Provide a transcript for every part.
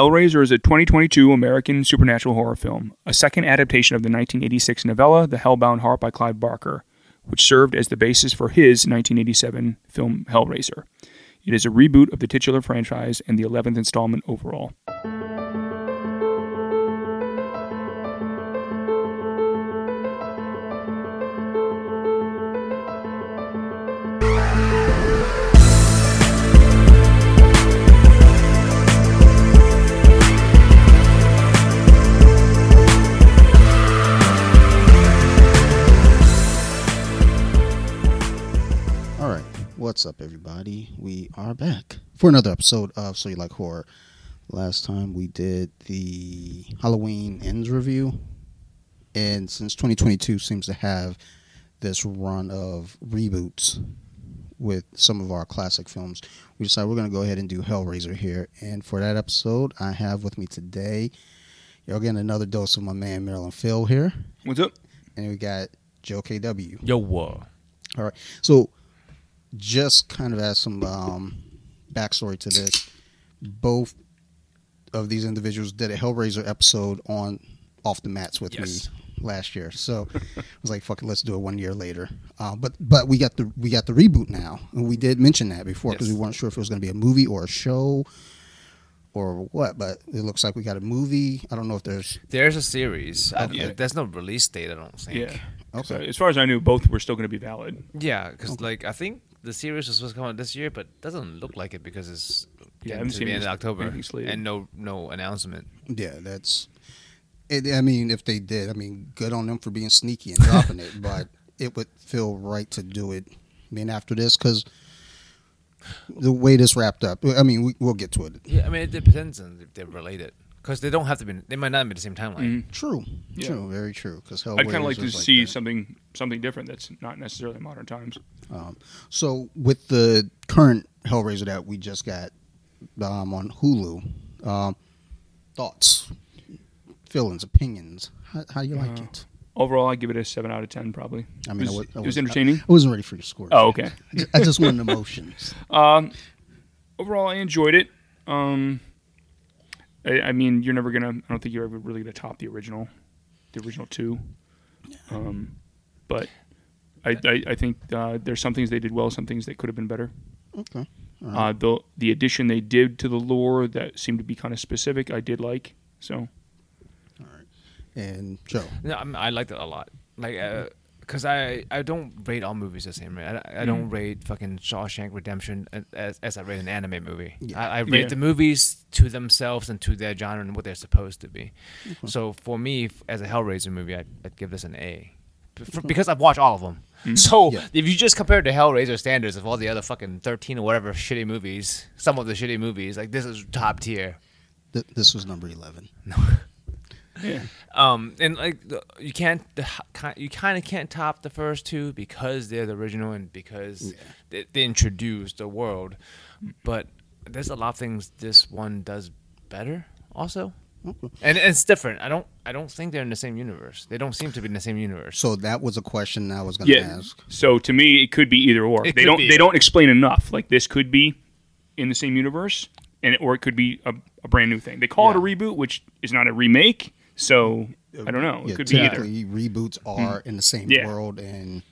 Hellraiser is a 2022 American supernatural horror film, a second adaptation of the 1986 novella The Hellbound Heart by Clive Barker, which served as the basis for his 1987 film Hellraiser. It is a reboot of the titular franchise and the 11th installment overall. What's up, everybody? We are back for another episode of So You Like Horror. Last time we did the Halloween Ends review, and since 2022 seems to have this run of reboots with some of our classic films, we decided we're going to go ahead and do Hellraiser here. And for that episode, I have with me today, you're getting another dose of my man Maryland Phil here, What's up? and we got Joe KW. Yo, whoa. All right. So, just kind of as some um, backstory to this, both of these individuals did a Hellraiser episode on Off the Mats with Yes. me last year. So I was like, "Fuck it, let's do it one year later." Uh, but but we got the we got the reboot now, and we did mention that before because Yes. we weren't sure if it was going to be a movie or a show or what. But it looks like we got a movie. I don't know if there's There's a series. I- Okay. there's no release date, I don't think. Yeah. Okay. So as far as I knew, both were still going to be valid. Yeah, because like I think the series was supposed to come out this year, but it doesn't look like it because it's Yeah, I getting to the end of October and no no announcement. Yeah, that's. It, I mean, if they did, I mean, good on them for being sneaky and dropping it, but it would feel right to do it. I mean, after this, because the way this wrapped up, I mean, we, we'll get to it. Yeah, I mean it depends on if they're related because they don't have to be. They might not be the same timeline. Mhm. True, Yeah. true, very true. Because I'd kind of like to is see that. something something different that's not necessarily modern times. Um, so, with the current Hellraiser that we just got um, on Hulu, um, thoughts, feelings, opinions. How, how do you like Uh, it? Overall, I give it a seven out of ten, probably. I mean, it was, I wa- I it was was- entertaining. I wasn't ready for your score. oh, okay. I ju- I just wanted emotions. Um, overall, I enjoyed it. Um, I, I mean, you're never gonna. I don't think you're ever really gonna top the original, the original two. Um, but I, I, I think uh, there's some things they did well, some things that could have been better. Okay. All right. Uh, the the addition they did to the lore that seemed to be kind of specific, I did like. So All right. and Joe. No, I, mean, I liked it a lot. Like, because I I don't rate all movies the same. Right? I, I don't mm. rate fucking Shawshank Redemption uh, as, as I rate an anime movie. Yeah. I, I rate Yeah. the movies to themselves and to their genre and what they're supposed to be. So for me, as a Hellraiser movie, I'd, I'd give this an A for- Because I've watched all of them. Mm. So Yeah. if you just compare the Hellraiser standards of all the other fucking 13 or whatever shitty movies, some of the shitty movies, like this is top tier. Th- this was number eleven. yeah, Um, and like you can't, the, h- ki- you kind of can't top the first two because they're the original and because they, they introduced the world. But there's a lot of things this one does better, also, and it's different. I don't, I don't think they're in the same universe. They don't seem to be in the same universe. So that was a question I was going to yeah. ask. So to me, it could be either or. It they don't be. they don't explain enough. Like this could be in the same universe, and it, or it could be a, a brand new thing. They call it a reboot, which is not a remake. So uh, I don't know. It Yeah, could be either. reboots mm-hmm. are in the same Yeah. world, and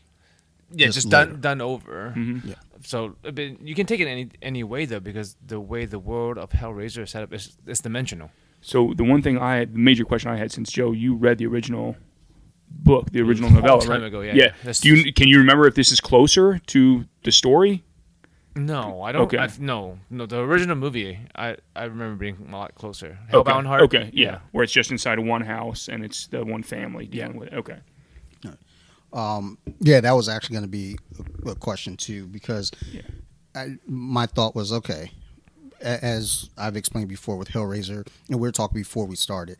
yeah, just just, done, done over. Mm-hmm. Yeah. So I you can take it any any way though, because the way the world of Hellraiser is set up is, is dimensional. So the one thing I had, the major question I had since Joe, you read the original book, the original mm, A long novella, time right? ago, yeah, Yeah. yeah. Do you can you remember if this is closer to the story? No, I don't. Okay. I, no, no. The original movie, I I remember being a lot closer. Okay. Heart. Okay. Yeah. Where it's just inside of one house and it's the one family dealing Yeah. with. It. Okay. um, yeah, that was actually going to be a, a question too, because Yeah. I, my thought was okay, as I've explained before with Hellraiser, and we were talking before we started.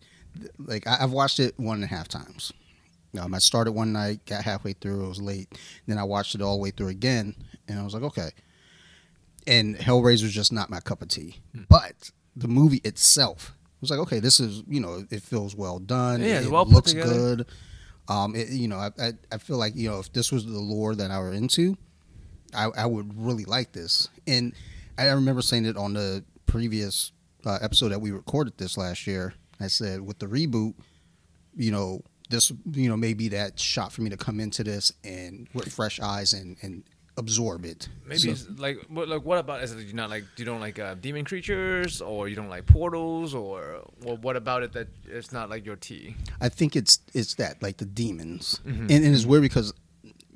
Like I, I've watched it one and a half times. Um, I started one night, got halfway through, it was late. Then I watched it all the way through again, and I was like, okay. And Hellraiser's just not my cup of tea. But the movie itself was like, okay, this is you know, it feels well done. Yeah, it, well looks good. Um, it, you know, I, I I feel like you know, if this was the lore that I were into, I, I would really like this. And I remember saying it on the previous uh, episode that we recorded this last year, I said with the reboot, you know, this you know maybe that shot for me to come into this and with fresh eyes and and absorb it. Maybe So- it's like what like what about is it you not like you don't like uh, demon creatures or you don't like portals or well, what about it that it's not like your tea? I think it's it's that like the demons, Mm-hmm. and, and it's weird because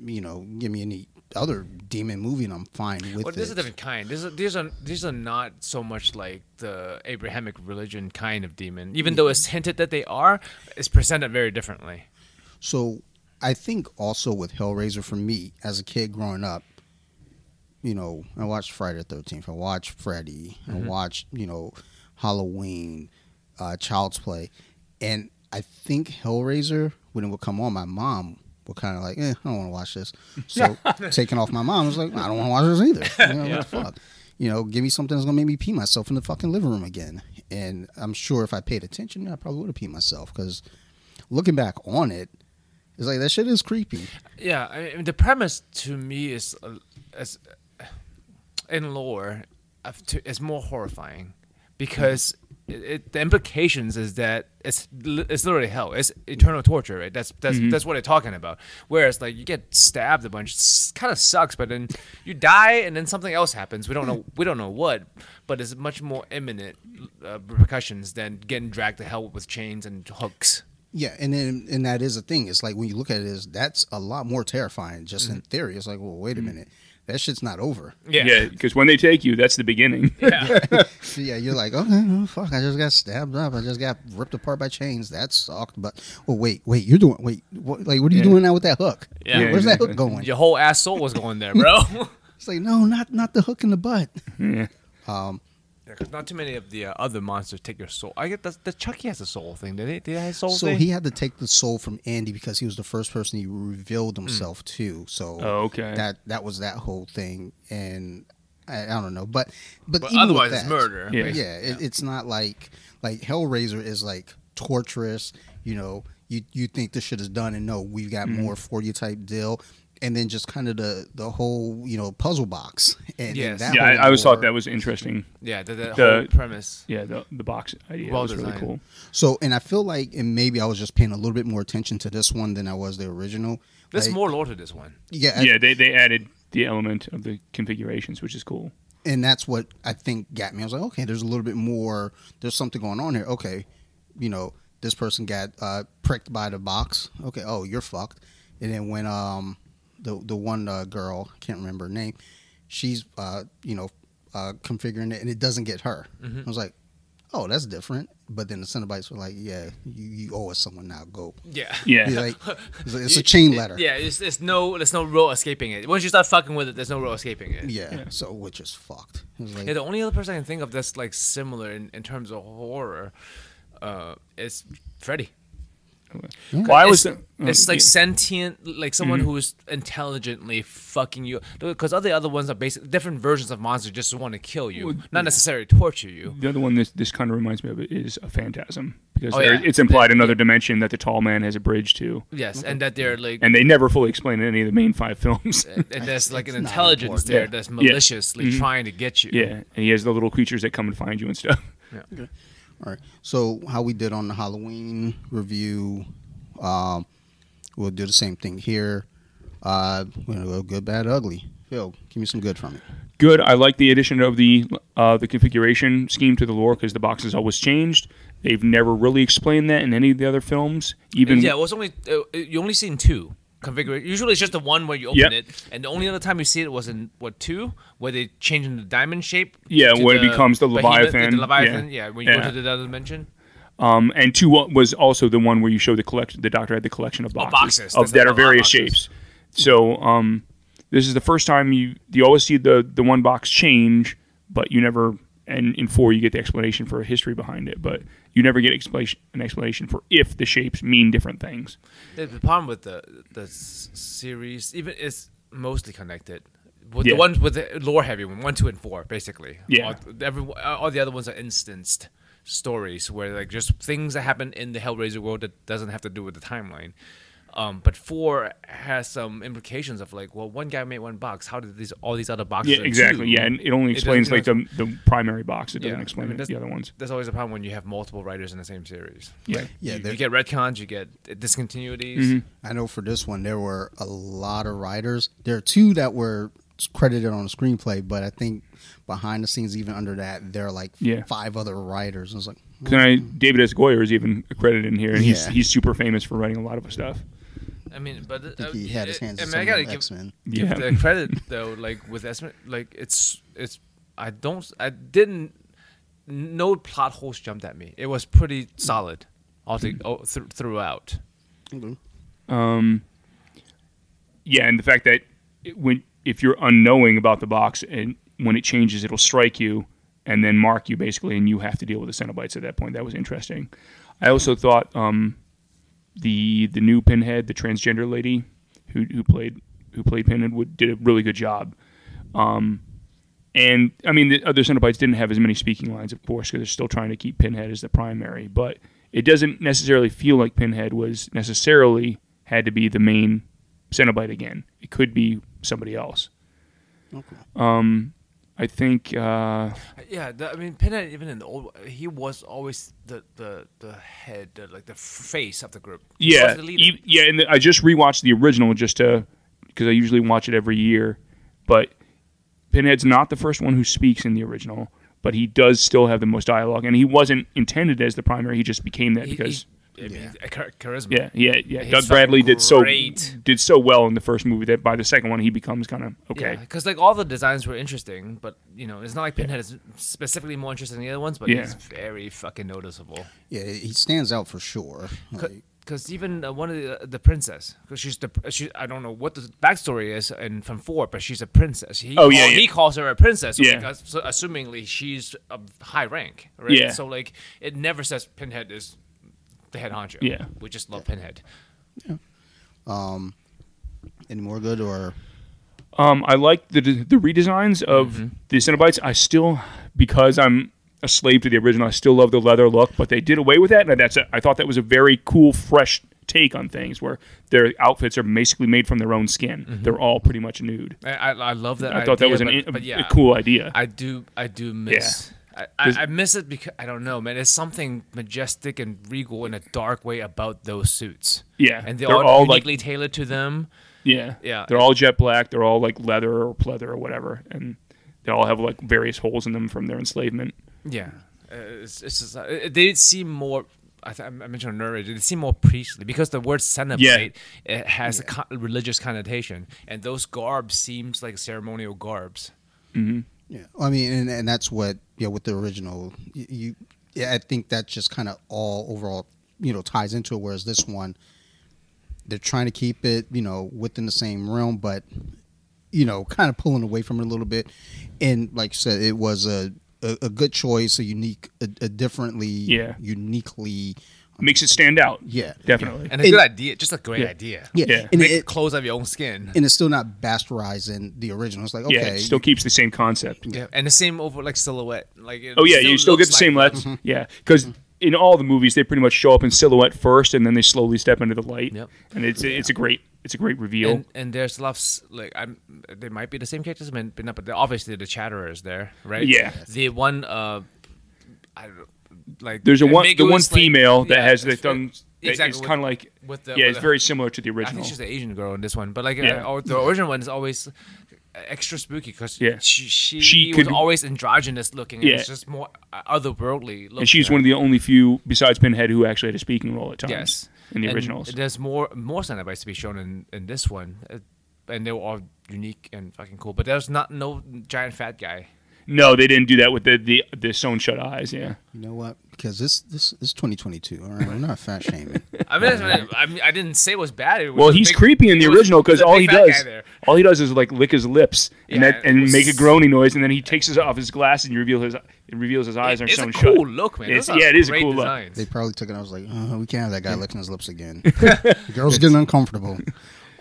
you know, give me any other demon movie and I'm fine with Well, it. this is a different kind. These are these are these are not so much like the Abrahamic religion kind of demon. Even though it's hinted that they are, it's presented very differently. So I think also with Hellraiser for me as a kid growing up, you know, I watched Friday the Thirteenth, I watched Freddy, I watched you know Halloween, uh, Child's Play, and I think Hellraiser when it would come on, my mom would kind of like, eh, I don't want to watch this. So taking off my mom I was like, I don't want to watch this either. You know, what the fuck? You know, give me something that's gonna make me pee myself in the fucking living room again. And I'm sure if I paid attention, I probably would have peed myself because looking back on it, it's like that shit is creepy. Yeah, I mean, the premise to me is uh, is in lore is more horrifying because it, it, the implications is that it's it's literally hell. It's eternal torture, right? That's that's mm-hmm. that's what they're talking about. Whereas like you get stabbed a bunch, kind of sucks, but then you die and then something else happens. We don't know we don't know what, but it's much more imminent uh, repercussions than getting dragged to hell with chains and hooks. Yeah, and then and that is a thing. It's like when you look at it, is that's a lot more terrifying. Just in mm-hmm. theory, it's like, well, wait a mm-hmm. minute, that shit's not over. Yeah, yeah. because when they take you, that's the beginning. So yeah, you're like, okay, oh, fuck, I just got stabbed up. I just got ripped apart by chains. That sucked. But oh wait, wait, you're doing wait, what, like what are you Yeah. doing now with that hook? Yeah. Yeah, where's that hook going? Your whole ass soul was going there, bro. It's like no, not not the hook in the butt. yeah. Um, Yeah, because not too many of the uh, other monsters take your soul. I get the, the Chucky has a soul thing. Did he? Did he have a soul so thing? he had to take the soul from Andy because he was the first person he revealed himself to. So Oh, okay. that that was that whole thing, and I, I don't know, but but, but even with otherwise, it's that- murder. Yeah. Yeah, it, it's not like like Hellraiser is like torturous. You know, you you think this shit is done, and no, we've got Mm-hmm. more for you type deal, and then just kind of the the whole you know puzzle box. And, and Yes. that Yeah, I, I always thought that was interesting. Yeah, the, the, The- whole premise. Yeah, the the box idea Well was really cool. So, and I feel like, and maybe I was just paying a little bit more attention to this one than I was the original. There's Like, more lore to this one. Yeah, I- Yeah, they they added the element of the configurations, which is cool. and that's what I think got me. I was like, okay, there's a little bit more. There's something going on here. Okay, you know, this person got uh, pricked by the box. Okay, oh, you're fucked. And then when um the the one uh, girl, I can't remember her name, she's uh you know uh configuring it and it doesn't get her. I was like, oh, that's different. But then the Cenobites were like, yeah, you, you owe us someone now. Go. Yeah. Yeah, like, it's, it's a chain letter. Yeah, it's, it's no, there's no real escaping it. Once you start fucking with it, there's no real escaping it. Yeah, So which is fucked. Was like, Yeah, the only other person I can think of that's like similar in, in terms of horror, uh, is Freddy. Well, I was. it's, uh, it's like yeah. sentient, like someone Mm-hmm. who is intelligently fucking you. Because all the other ones are basic, different versions of monsters just want to kill you, Well, not necessarily torture you. The other one this this kind of reminds me of is a phantasm because Oh, there- yeah. it's implied another dimension that the tall man has a bridge to, Yes, and that they're like, and they never fully explain in any of the main five films. and there's like an It's intelligence important. there Yeah. that's Yeah. maliciously Mhm. trying to get you. yeah, and he has the little creatures that come and find you and stuff. All right. So how we did on the Halloween review, um, we'll do the same thing here. Uh, we're gonna go good, bad, ugly. Phil, give me some good from it. Good. I like the addition of the uh, the configuration scheme to the lore because the box has always changed. They've never really explained that in any of the other films. Even yeah, it was only uh, you only seen two configuration. Usually, it's just the one where you open Yep. it, and the only other time you see it was in what two, where they change in the diamond shape. Yeah, when it becomes the behemoth- Leviathan, The Leviathan, yeah. yeah. when you Yeah. go to the other dimension. Um, and two was also the one where you show the collection. The doctor had the collection of boxes, boxes. of that are various shapes. So um, this is the first time you you always see the the one box change, but you never. And in four, you get the explanation for a history behind it, but you never get explanation an explanation for if the shapes mean different things. The, problem with the the s- series, even is mostly connected. With Yeah. the ones with the lore heavy one, one, two, and four, basically. Yeah. All, every, all the other ones are instanced stories where like just things that happen in the Hellraiser world that doesn't have to do with the timeline. Um, but four has some implications of like, well, one guy made one box. How did these all these other boxes? Yeah, exactly. two? Yeah, and it only It explains like the the primary box. It doesn't Yeah, explain I mean, the other ones. There's always a problem when you have multiple writers in the same series. Yeah. Yeah, you, there- you get retcons, you get discontinuities. Mm-hmm. I know for this one there were a lot of writers. There are two that were credited on the screenplay, but I think behind the scenes, even under that, there are like Yeah. five other writers. I was like, Can I, David S. Goyer is even accredited in here, and he's he's super famous for writing a lot of stuff. I mean, but I uh, think he had his uh, hands I mean, I gotta the give, X Men. give Yeah. the credit though. Like with Esme, like it's it's. I don't. I didn't. No plot holes jumped at me. It was pretty solid, all to, th- throughout. Um, yeah, and the fact that it, when if you're unknowing about the box and when it changes, it'll strike you and then mark you basically, and you have to deal with the Cenobites at that point. That was interesting. I also thought um, the the new Pinhead, the transgender lady who who played who played Pinhead, would, did a really good job. Um, and I mean, the other Cenobites didn't have as many speaking lines, of course, because they're still trying to keep Pinhead as the primary. But it doesn't necessarily feel like Pinhead was necessarily had to be the main Cenobite again. It could be somebody else. Okay. Um, I think. Uh, Yeah, the, I mean, Pinhead, even in the old, he was always the the the head, the, like the face of the group. He yeah, was the leader. e- yeah. And the, I just rewatched the original just to because I usually watch it every year, but Pinhead's not the first one who speaks in the original, but he does still have the most dialogue, and he wasn't intended as the primary. He just became that He- because. He- I mean, char- charisma. Yeah, yeah, yeah. He's Doug Bradley did so great. did so well in the first movie that by the second one he becomes kind of okay. because like all the designs were interesting, but you know, it's not like Pinhead is specifically more interesting than the other ones, but Yeah. he's very fucking noticeable. Yeah, he stands out for sure. Like, Because even uh, one of the the princess, because she's the she, I don't know what the backstory is, and from four, but she's a princess. He Oh, yeah, call- yeah. he calls her a princess. So Yeah. because, so assumingly she's of high rank, right? Yeah. So like it never says Pinhead is the head honcho. Yeah. we just love Pinhead. Yeah. um, any more good or Um, I like the the redesigns of Mm-hmm. the Cenobites. I still, because I'm a slave to the original, I still love the leather look. But they did away with that, and that's a, I thought that was a very cool, fresh take on things, where their outfits are basically made from their own skin. They're all pretty much nude. I, I, I love that. I thought that was an, but, a, but a yeah, cool idea. I do I do miss I, I, I miss it because I don't know, man. There's something majestic and regal in a dark way about those suits. Yeah, and they're, they're all, all, like- uniquely tailored to them. yeah, Yeah. They're all jet black. They're all like leather or pleather or whatever, and they all have like various holes in them from their enslavement. Yeah, uh, it's, it's just uh, they seem more. I, th- I mentioned earlier. They seem more priestly because the word Cenobite Yeah. it has a co- religious connotation, and those garbs seems like ceremonial garbs. Yeah? I mean, and, and that's what yeah with the original you, you yeah I think that just kind of all overall you know ties into it. Whereas this one, they're trying to keep it you know within the same realm, but you know kind of pulling away from it a little bit. And like you said, it was a a, a good choice, a unique, a, a differently, Yeah. uniquely, Makes it stand out. yeah, definitely. And a And- good idea, just a great Yeah. idea. yeah. Yeah. And Make it, clothes out of your own skin. and it's still not bastardizing the original. It's like okay, Yeah, it still keeps the same concept. Yeah, and the same over like silhouette. Like it Oh yeah, you still get looks the same like- LEDs. Yeah, because in all the movies they pretty much show up in silhouette first, and then they slowly step into the light. Yep. And it's it's a great it's a great reveal. And, and there's lots like I'm. They might be the same characters, but but not. But obviously the Chatterer is there, right? Yeah. The one, uh, I don't know, like There's a one the one ambiguous, like- female that yeah, has the that Exactly. It's kind of like with the yeah, with it's the- very similar to the original. I think she's the Asian girl in this one, but like Yeah. uh, the original one is always extra spooky because Yeah. she she, She was could- always androgynous looking. And Yeah. it's just more uh, otherworldly. and she's one of the only few besides Pinhead who actually had a speaking role at times yes in the And originals. There's more more Cenobites to be shown in in this one, uh, and they were all unique and fucking cool. But there's not no giant fat guy. No, they didn't do that with the the, the sewn shut eyes. Yeah. You know what? Because this this this 2022. All right, we're not fat shaming. I mean, I, mean I didn't say it was bad. It was Well, he's big- creepy in the original because all he does all he does is like lick his lips and Yeah, that and was- make a groaning noise, and then he takes his off his glasses and you reveal his it reveals his eyes are It's sewn a shut. look, man. It's- yeah, it is a great cool look. they probably took it. I was like, oh, we can't have that guy licking his lips again. the girl's getting uncomfortable.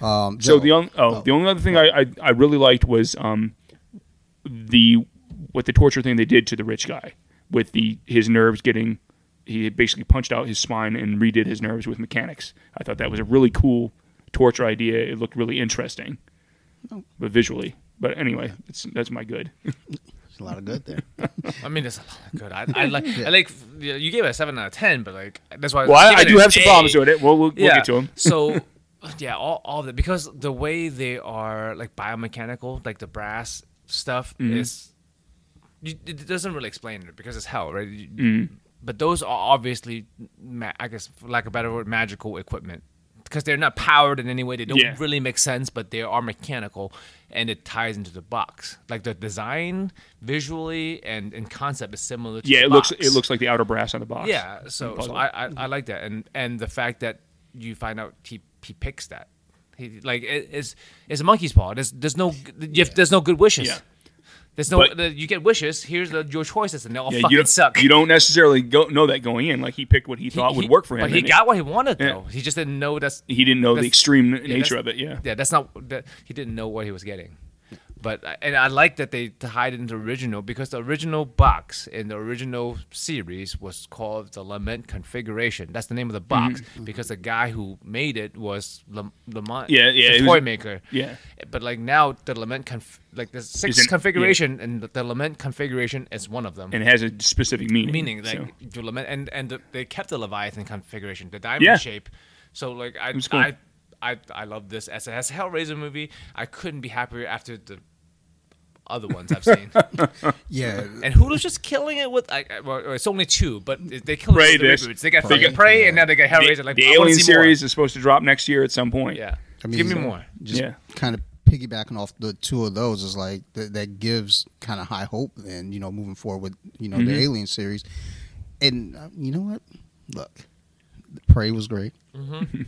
Um, So Joe, the on, oh, the only other thing I, I I really liked was um the what the torture thing they did to the rich guy with the his nerves getting he basically punched out his spine and redid his nerves with mechanics. I thought that was a really cool torture idea, it looked really interesting, Oh. but visually. But anyway, it's, that's my good. There's a lot of good there. I mean, it's a lot of good. I, I like. I like. You you gave it a seven out of ten, but like that's why. Well, I, I do have some an problems with it. We'll, we'll, we'll get to them. so, yeah, all, all of it because the way they are like biomechanical, like the brass stuff Mm-hmm. is, you, it doesn't really explain it because it's hell, right? You- Mm-hmm. But those are obviously, ma- I guess, for lack of a better word, magical equipment because they're not powered in any way. They don't Yeah. really make sense, but they are mechanical, and it ties into the box. Like the design, visually, and in concept is similar. to Yeah, the it looks it looks like the outer brass on the box. Yeah, so, so I, I I like that, and and the fact that you find out he he picks that, he like it, it's it's a monkey's paw. There's there's no you have, there's no good wishes. Yeah. There's no But- the, you get wishes. Here's the, your choices, and they all Yeah, fucking you suck. You don't necessarily go, know that going in. Like he picked what he thought would He- work for him. But he got what he wanted Yeah. though. He just didn't know that's He didn't know the extreme yeah, nature of it. Yeah. yeah. That's not that he didn't know what he was getting. But and I like that they tied it into original because the original box in the original series was called the Lament Configuration. That's the name of the box because the guy who made it was Lam- Lamont, Mm-hmm. Yeah, yeah, the it was- toy maker. Yeah. But like now the Lament conf- like the six Isn't- configuration and the, the Lament configuration is one of them And it has a specific meaning. meaning like so. to lament and and the, they kept the leviathan configuration the diamond Yeah. shape so like i cool. i I, I love this as as Hellraiser movie. I couldn't be happier after the other ones I've seen. Yeah, and Hulu's just killing it with. I, I- well, it's only two, but they kill it with the this. reboots. They got Prey, fucking Prey, yeah. and now they got the, Hellraiser. Like the I Alien see more. series is supposed to drop next year at some point. Yeah, I mean, give me more. Just Yeah. kind of piggybacking off the two of those is like that, that gives kind of high hope and you know moving forward with you know Mm-hmm. the Alien series. And uh, you know what? Look, Prey was great. Mm-hmm.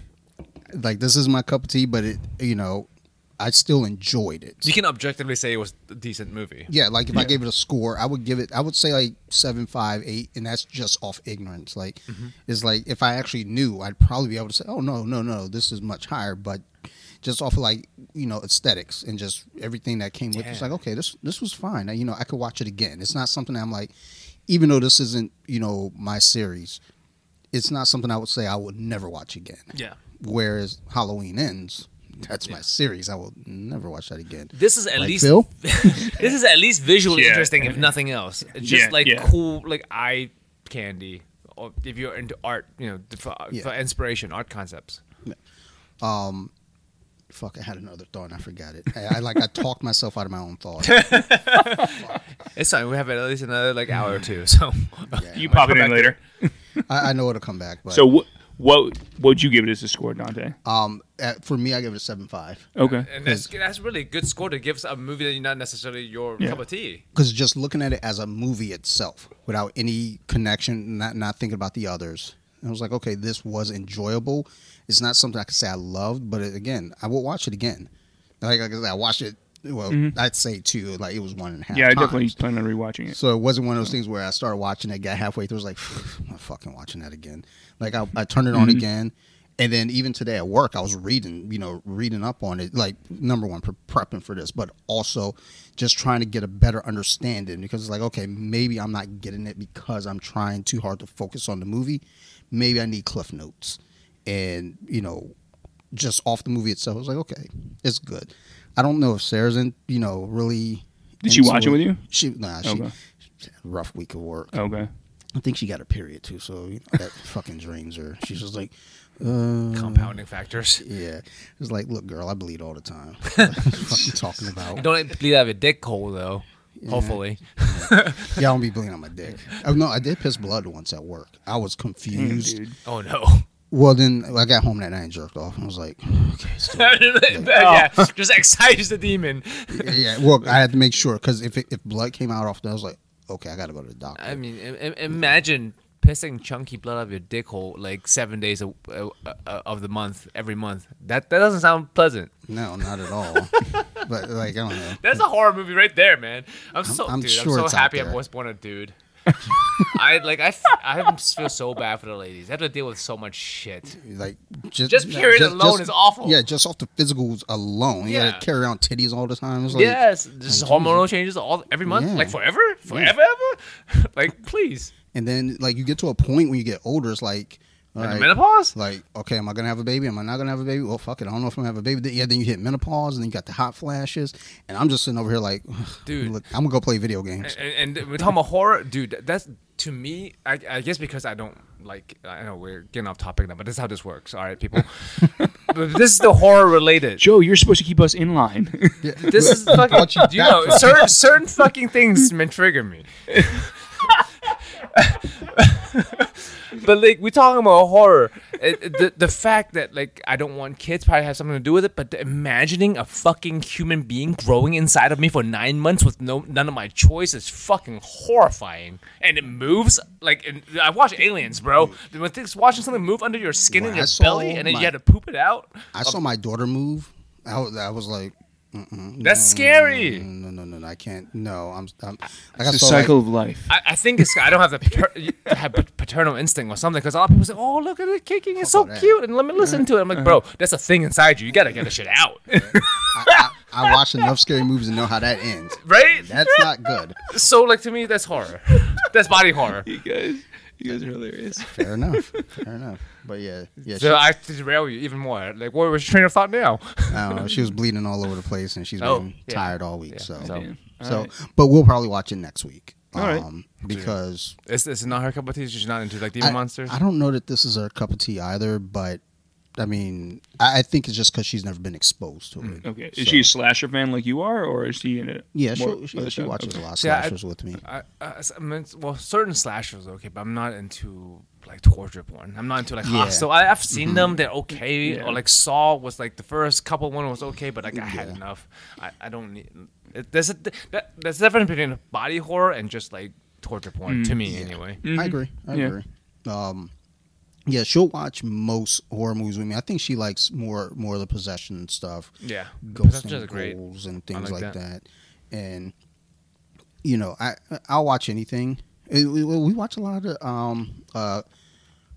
like this is my cup of tea, but it you know I still enjoyed it. You can objectively say it was a decent movie. Yeah, like if I gave it a score, I would give it. I would say like seven, five, eight, and that's just off ignorance. Like, Mm-hmm. it's like if I actually knew, I'd probably be able to say, "Oh no, no, no, this is much higher." But just off of like you know aesthetics and just everything that came with, it, it's like okay, this this was fine. You know, I could watch it again. It's not something I'm like, even though this isn't you know my series, it's not something I would say I would never watch again. Yeah. Whereas Halloween ends, that's my series. I will never watch that again. This is at Like least Phil? this is at least visually Yeah. interesting, if nothing else. It's just Yeah, like yeah. cool, like eye candy. Or if you're into art, you know, for, Yeah. for inspiration, art concepts. Um, fuck, I had another thought and I forgot it. I, I like I talked myself out of my own thought. It's fine. We have at least another like hour or two. So Yeah. You pop it in back later. I, I know it'll come back, but So what what would you give it as a score, Dante? um, at, for me, I give it a seven five Okay. and that's that's really a good score to give a movie that you're not necessarily your Yeah. cup of tea. because just looking at it as a movie itself, without any connection, not not thinking about the others, I was like, okay, this was enjoyable. It's not something I could say I loved, but it, again, I will watch it again. Like, like I said, I watched it. Well, I'd say two. Like it was one and a half. Mm-hmm. Yeah, I definitely plan on rewatching it. So it wasn't one of those things where I started watching it, got halfway through, was like, I'm not fucking watching that again. Like I, I turned it on again, and then even today at work, I was reading, you know, reading up on it. Like number one, pre- prepping for this, but also just trying to get a better understanding because it's like, okay, maybe I'm not getting it because I'm trying too hard to focus on the movie. Maybe I need cliff notes, and you know, just off the movie itself, I was like, okay, it's good. I don't know if Sarah's in, you know, really. Did she watch it with you? She nah, she, Okay. she had a rough week of work. Okay. I think she got a period too, so you know, that fucking drains her. She's just like, uh, Compounding factors. yeah. It's like, look, girl, I bleed all the time. What the you talking about? Don't bleed out of a dick hole though. Hopefully. Yeah, I don't be bleeding on my dick. Oh, no, I did piss blood once at work. I was confused. dude. Oh no. Well, then I got home that night and jerked off. I was like, okay, still yeah, just excites the demon. yeah. Well, I had to make sure because if it, if blood came out off, I was like, okay, I got to go to the doctor. I mean, im- im- imagine pissing chunky blood out of your dick hole like seven days a, uh, uh, of the month, every month. That that doesn't sound pleasant. no, not at all. but like, I don't know. That's a horror movie right there, man. I'm so I'm dude. sure I'm so happy I was born a dude. I like I, I just feel so bad for the ladies. They have to deal with so much shit. Like just Just period alone is awful. Yeah, just off the physicals alone. You Yeah. gotta carry around titties all the time. Like, yes, just hormonal changes all every month, Yeah. like forever, forever, ever. like please. And then like you get to a point when you get older, it's like, All Like right. menopause? Like, okay, am I gonna have a baby? Am I not gonna have a baby? Well, fuck it. I don't know if I'm gonna have a baby. Then- Yeah, then you hit menopause, and then you got the hot flashes, and I'm just sitting over here like, Dude. look, I'm gonna go play video games. And, and we're talking about horror, dude. That's to me. I, I guess because I don't like. I know we're getting off topic now, but this is how this works. All right, people. but this is the horror related. Joe, you're supposed to keep us in line. This is fucking. Brought you you know, certain certain fucking things may trigger me. but like we're talking about horror, It- it- the the fact that like I don't want kids probably has something to do with it. But the imagining a fucking human being growing inside of me for nine months with no none of my choice is fucking horrifying. And it moves like and I watch Aliens, bro. Mm. When things watching something move under your skin When and your belly, and then my- you had to poop it out. I saw my daughter move. I was, I was like, Mm-mm, That's no, scary. No, no, no, no, I can't. No, I'm. I'm like It's the cycle Like, of life. I, I think it's I don't have the pater- have paternal instinct or something because a lot of people say, "Oh, look at it kicking, it's so all that. cute," and let me listen to it. I'm like, bro, uh-huh. that's a thing inside you. You gotta get the shit out, I, I, I watched enough scary movies to know how that ends. right? That's not good. So, like to me, that's horror. that's body horror. You guys, you guys are hilarious. Fair enough. Fair enough. But yeah, yeah. She, So I have to derail you even more. Like, what was your train of thought now? I don't know. She was bleeding all over the place, and she's Oh, been yeah. tired all week. Yeah, So, so- so, right. but we'll probably watch it next week. All right. Um, because It's, it's not her cup of tea. She's not into like demon I, monsters. I don't know that this is her cup of tea either, but I mean, I, I think it's just because she's never been exposed to it. Okay. Is So- she a slasher fan like you are, or is she in it? Yeah, she, she, she watches Okay. a lot of See, I- slashers with me. I, I, I mean, well, certain slashers okay, but I'm not into like torture porn. I'm not into like Yeah. Mm-hmm. Hostel. I, I've seen them; they're okay. Yeah. Or like Saw was like the first couple one was okay, but like I had Yeah. enough. I, I don't need. It, there's a that, there's a difference between body horror and just like torture porn to me Yeah. anyway. Mhm. I agree. I Yeah. agree. Um, yeah, she'll watch most horror movies with me. I think she likes more more of the possession stuff, Yeah, ghosts Possession and is great. ghouls and I things like like, that. that. And you know, I I'll watch anything. We, we watch a lot of um uh,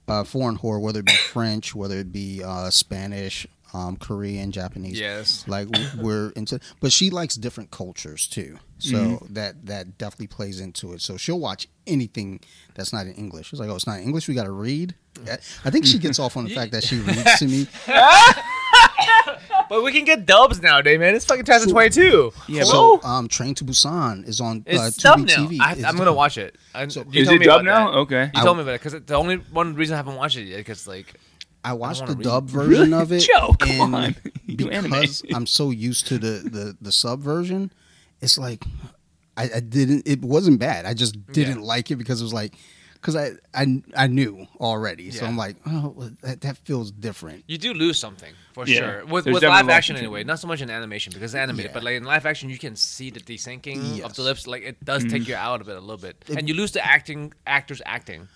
uh foreign horror, whether it be French, whether it be uh Spanish, um Korean, Japanese. Yes. like we're into but she likes different cultures too so Mm-hmm. that that definitely plays into it so she'll watch anything that's not in english she's like oh it's not in english we gotta read I- i think she gets off on the fact that she reads to me But we can get dubs nowadays, man. It's fucking 2022. Yeah, so um train to busan is on uh, It's Tubi dub now. TV. I, It's I'm gonna dub. watch it. I, So- you Is told it me dubbed about now? that. Okay. You I- told me about it because the only one reason I haven't watched it yet because like I watched wanna the read. dub version of it. Joe, come and on. You do anime. because I'm so used to the, the, the sub version, it's like I, I didn't. It wasn't bad. I just didn't Yeah. like it because it was like because I, I I knew already. So I'm like, oh, that, that feels different. you do lose something for Yeah. sure with, There's with live action something. anyway. Not so much in animation because it's animated, Yeah. but like in live action, you can see the desyncing of the lips. Like it does Mm-hmm. take you out of it a little bit, and you lose the acting actors acting.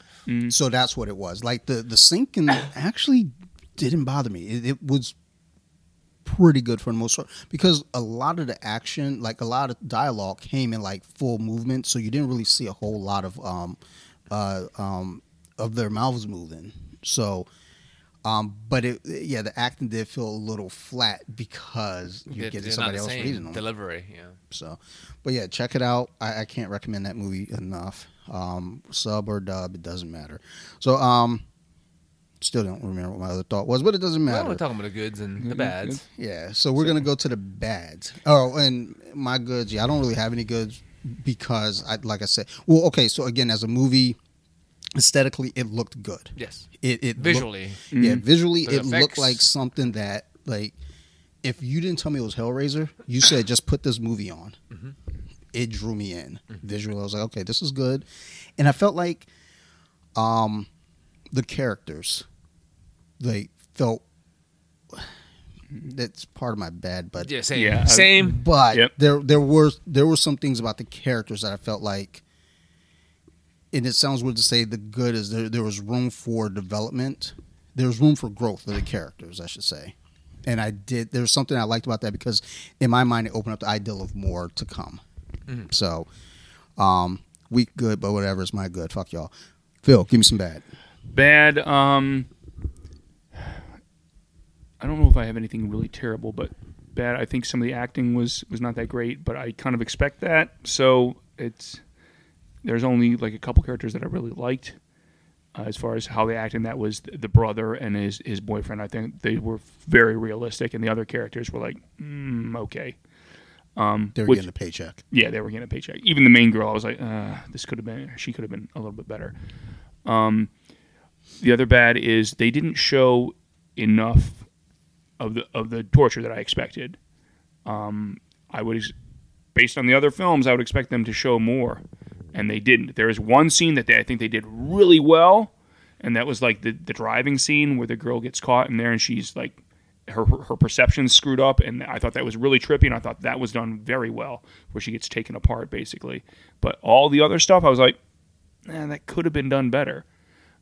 So that's what it was. Like the the syncing actually didn't bother me. It, it was pretty good for the most part because a lot of the action, like a lot of dialogue, came in like full movement, so you didn't really see a whole lot of um uh um of their mouths moving. So. Um, but it, yeah, the acting did feel a little flat because you It- get it's somebody not else reading same them. delivery. Yeah. So, but yeah, check it out. I, I can't recommend that movie enough. Um, sub or dub, it doesn't matter. So, um, still don't remember what my other thought was, but it doesn't Well, matter. we're talking about the goods and the Mhm, bads. yeah, so we're gonna go to the bads. Oh, and my goods. Yeah, I don't really have any goods because I, like I said, well, okay. So again, as a movie, aesthetically, it looked good. Yes. It, it looked- Visually. yeah, visually The it looked like something that like if you didn't tell me it was Hellraiser, you said just put this movie on. Mm-hmm. It drew me in visually. I was like, okay, this is good, and I felt like um the characters they felt that's part of my bad, but Yeah. Same. Yeah, Same. but Yep. there there were there were some things about the characters that I felt like and it sounds weird to say the good is there there was room for development. There was room for growth of the characters, I should say. And I did there's something I liked about that because in my mind it opened up the ideal of more to come. Mhm. So um weak good, but whatever is my good. Fuck y'all. Phil, give me some bad. Bad. Um, I don't know if I have anything really terrible, but bad. I think some of the acting was was not that great, but I kind of expect that. So it's there's only like a couple characters that I really liked. uh, as far as how they acted. And that was the brother and his his boyfriend. I think they were very realistic, and the other characters were like, mm, okay. Um, They were which- getting a paycheck. yeah, they were getting a paycheck. Even the main girl, I was like, uh, this could have been, she could have been a little bit better. Um, the other bad is they didn't show enough of the of the torture that I expected. Um, I would, based on the other films, I would expect them to show more, and they didn't. There is one scene that they, I think they did really well, and that was like the the driving scene where the girl gets caught in there and she's like her her perception's screwed up, and I thought that was really trippy, and I thought that was done very well, where she gets taken apart basically. But all the other stuff, I was like, man, that could have been done better.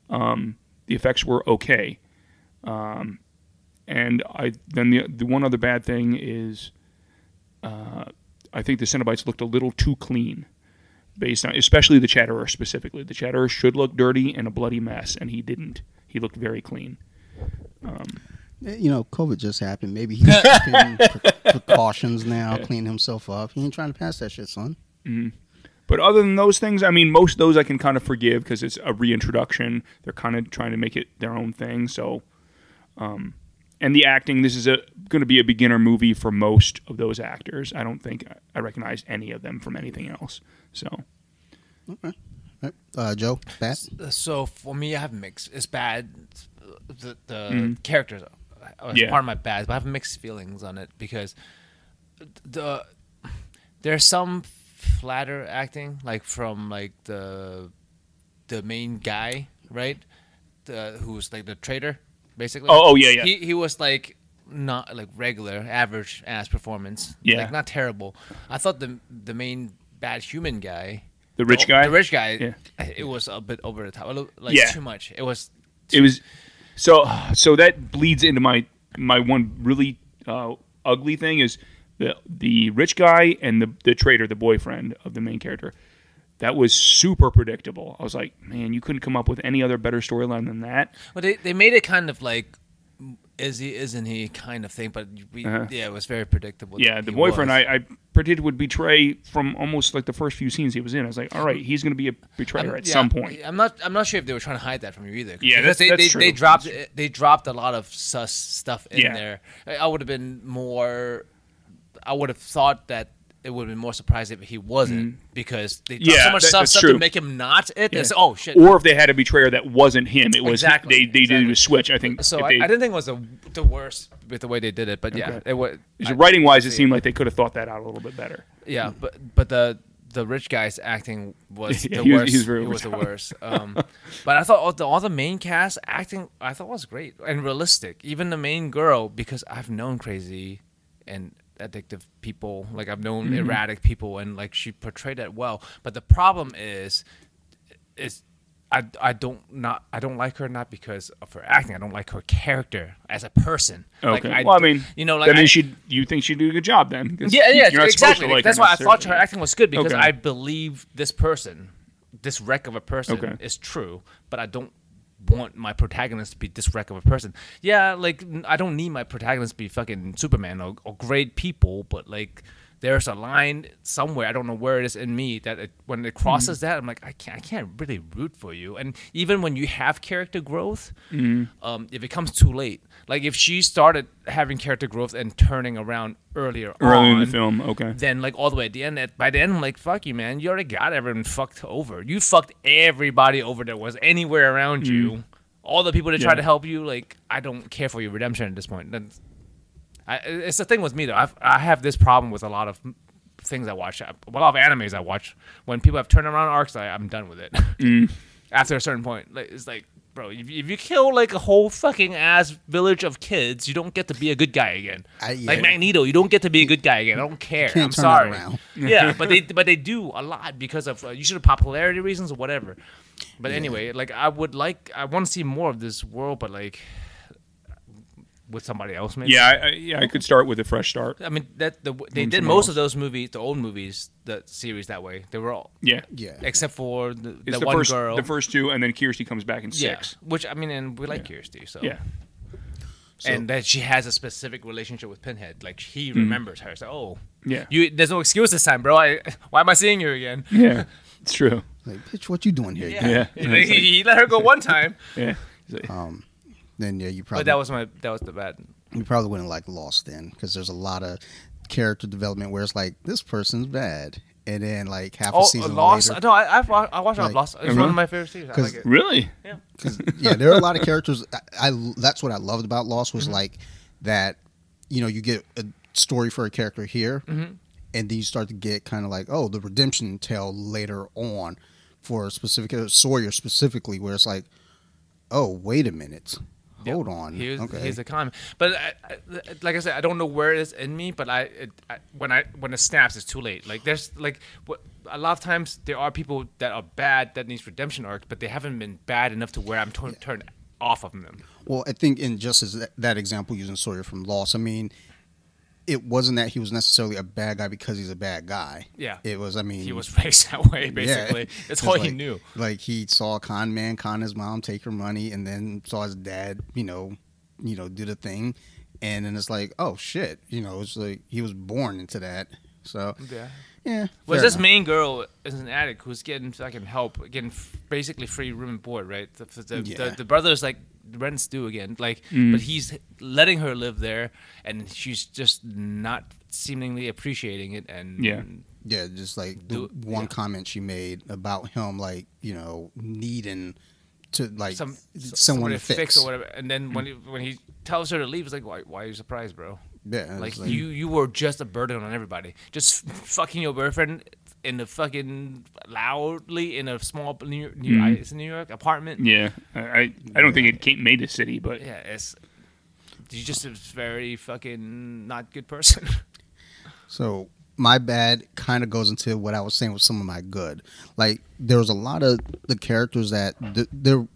Um, the effects were okay, um, and I then the the one other bad thing is, uh, I think the Cenobites looked a little too clean. Based on, especially the Chatterer specifically, the Chatterer should look dirty and a bloody mess, and he didn't. He looked very clean. Eh, You know, COVID just happened. Maybe he's taking precautions now, cleaning himself up. He ain't trying to pass that shit, son. But other than those things, I mean, most of those I can kind of forgive because it's a reintroduction. They're kind of trying to make it their own thing. So, um, and the acting, this is a going to be a beginner movie for most of those actors. I don't think I recognize any of them from anything else. So, Right. Uh, Joe, Bat. So for me, I have mixed. It's bad. The the Mhm. characters are Yeah. part of my bad, but I have mixed feelings on it because the there's some flatter acting, like from like the the main guy, right? The who's like the traitor, basically. oh, oh yeah, yeah, He he was like not like regular, average ass performance. Yeah. like not terrible. I thought the the main bad human guy the rich the- guy. The rich guy. Yeah. It was a bit over the top. Like Yeah. too much. It was. it was so so that bleeds into my my one really uh, ugly thing is the the rich guy and the the traitor, the boyfriend of the main character. That was super predictable. I was like, man, you couldn't come up with any other better storyline than that. Well, they they made it kind of like, is he, isn't he, kind of thing. But we, Uh-huh. yeah, it was very predictable. Yeah, the boyfriend was. I, I predicted would betray from almost like the first few scenes he was in. I was like, all right, he's going to be a betrayer I'm- at yeah, some point. I'm not. I'm not sure if they were trying to hide that from you either. Yeah, that's- they, that's they, true. they dropped they dropped a lot of sus stuff in Yeah. there. I would have been more. I would have thought that it would have been more surprised if he wasn't because they. Yeah, so much that- stuff, stuff to make him not it. Yeah. Oh shit! Or if they had a betrayer that wasn't him, it was Exactly, they they did a switch. I think. so I, they, I didn't think it was the the worst with the way they did it, but yeah, Okay. it was. writing wise, it seemed like they could have thought that out a little bit better. Yeah, but but the the rich guy's acting was Yeah, the he was- worst. he was it was the worst. Um, but I thought all the, all the main cast acting I thought was great and realistic. Even the main girl, because I've known crazy and addictive people, like I've known Mm-hmm. erratic people, and like she portrayed that well. But the problem is, is I, I don't not I don't like her not because of her acting. I don't like her character as a person. Like, Okay. well, I mean, you know, like that I- means she you think she'd do a good job then? yeah, yeah, you're not supposed to exactly. like That's why I thought her acting was good because Okay. I believe this person, this wreck of a person, Okay. is true. But I don't want my protagonist to be this wreck of a person. Yeah, like I don't need my protagonist to be fucking Superman or, or great people, but like. There's a line somewhere I don't know where it is in me that it, when it crosses Mm-hmm. that I'm like I can't I can't really root for you and even when you have character growth Mm-hmm. um, if it comes too late like if she started having character growth and turning around earlier early in the film. Okay. then like all the way at the end at, by the end I'm like fuck you man you already got everyone fucked over you fucked everybody over that was anywhere around you all the people that Mm. Yeah. to help you like I don't care for your redemption at this point That's, I, it's the thing with me though. I've, I have this problem with a lot of things I watch. A lot of animes I watch. When people have turnaround arcs I, I'm done with it. Mm. after a certain point like, it's like bro if, if you kill like a whole fucking ass village of kids you don't get to be a good guy again. I- yeah. like Magneto you don't get to be a good guy again. I don't care. I'm sorry. yeah but they but they do a lot because of uh, usually popularity reasons or whatever. But anyway like I would like I want to see more of this world but like with somebody else maybe Yeah, I, I, yeah, I could start with a fresh start. I mean that the they From did most else. of those movies, the old movies, the series that way. They were all Yeah, Yeah. except for the, it's the the one first girl. the first two, and then Kirsty comes back in yeah, six. which I mean, and we like Kirsty, so Yeah, So- and that she has a specific relationship with Pinhead. Like he remembers her. So oh, yeah, you there's no excuse this time, bro. I, why am I seeing you again? yeah. It's true. Like, bitch, what you doing here? Yeah. he, he let her go one time, Yeah. Um, then yeah, you probably but that was my that was the bad. you probably wouldn't like Lost then because there's a lot of character development where it's like this person's bad, and then like half a Oh, season Lost. later. No, I I've, wa- I watched Like- Lost. It's Mhm. one of my favorite series. I 'Cause- like it. really? Cause, yeah, there are a lot of characters. I, I that's what I loved about Lost Mm-hmm. was like that. You know, you get a story for a character here, Mm-hmm. and then you start to get kind of like oh the redemption tale later on for a specific uh, Sawyer specifically, where it's like oh wait a minute, Yep. hold on, Here's, okay, here's the comment. But I, I, like I said, I don't know where it is in me. But I, it, I when I when it snaps, it's too late. Like there's like what, a lot of times there are people that are bad that needs redemption arcs, but they haven't been bad enough to where I'm turn turned off of them. Well, I think in just as that, that example using Sawyer from Lost, I mean, it wasn't that he was necessarily a bad guy because he's a bad guy. Yeah. it was. I mean, He was raised that way, yeah. basically. That's It's all he knew. Like he saw a con man con his mom, take her money, and then saw his dad, you know, you know, do the thing, and then it's like, oh shit, you know, it's like he was born into that. So Yeah. yeah, Was fair this enough. main girl is an addict who's getting fucking help, getting f- basically free room and board, right? The, the, Yeah. the, the brother's like rent's due again, like, Mm. but he's letting her live there, and she's just not seemingly appreciating it. And Yeah. Yeah, just like the Do- one yeah. comment she made about him, like you know, needing to like some someone to fix. or whatever. And then when he, when he tells her to leave, it's like, why, why are you surprised, bro? Yeah, it's Like, you you were just a burden on everybody, just fucking your boyfriend in the fucking loudly in a small New, New, mm-hmm. it's in New York apartment. Yeah. I I, I don't think it came made the city, but Yeah, it's he's just a very fucking not good person. So my bad kind of goes into what I was saying with some of my good. Like there was a lot of the characters that th- there.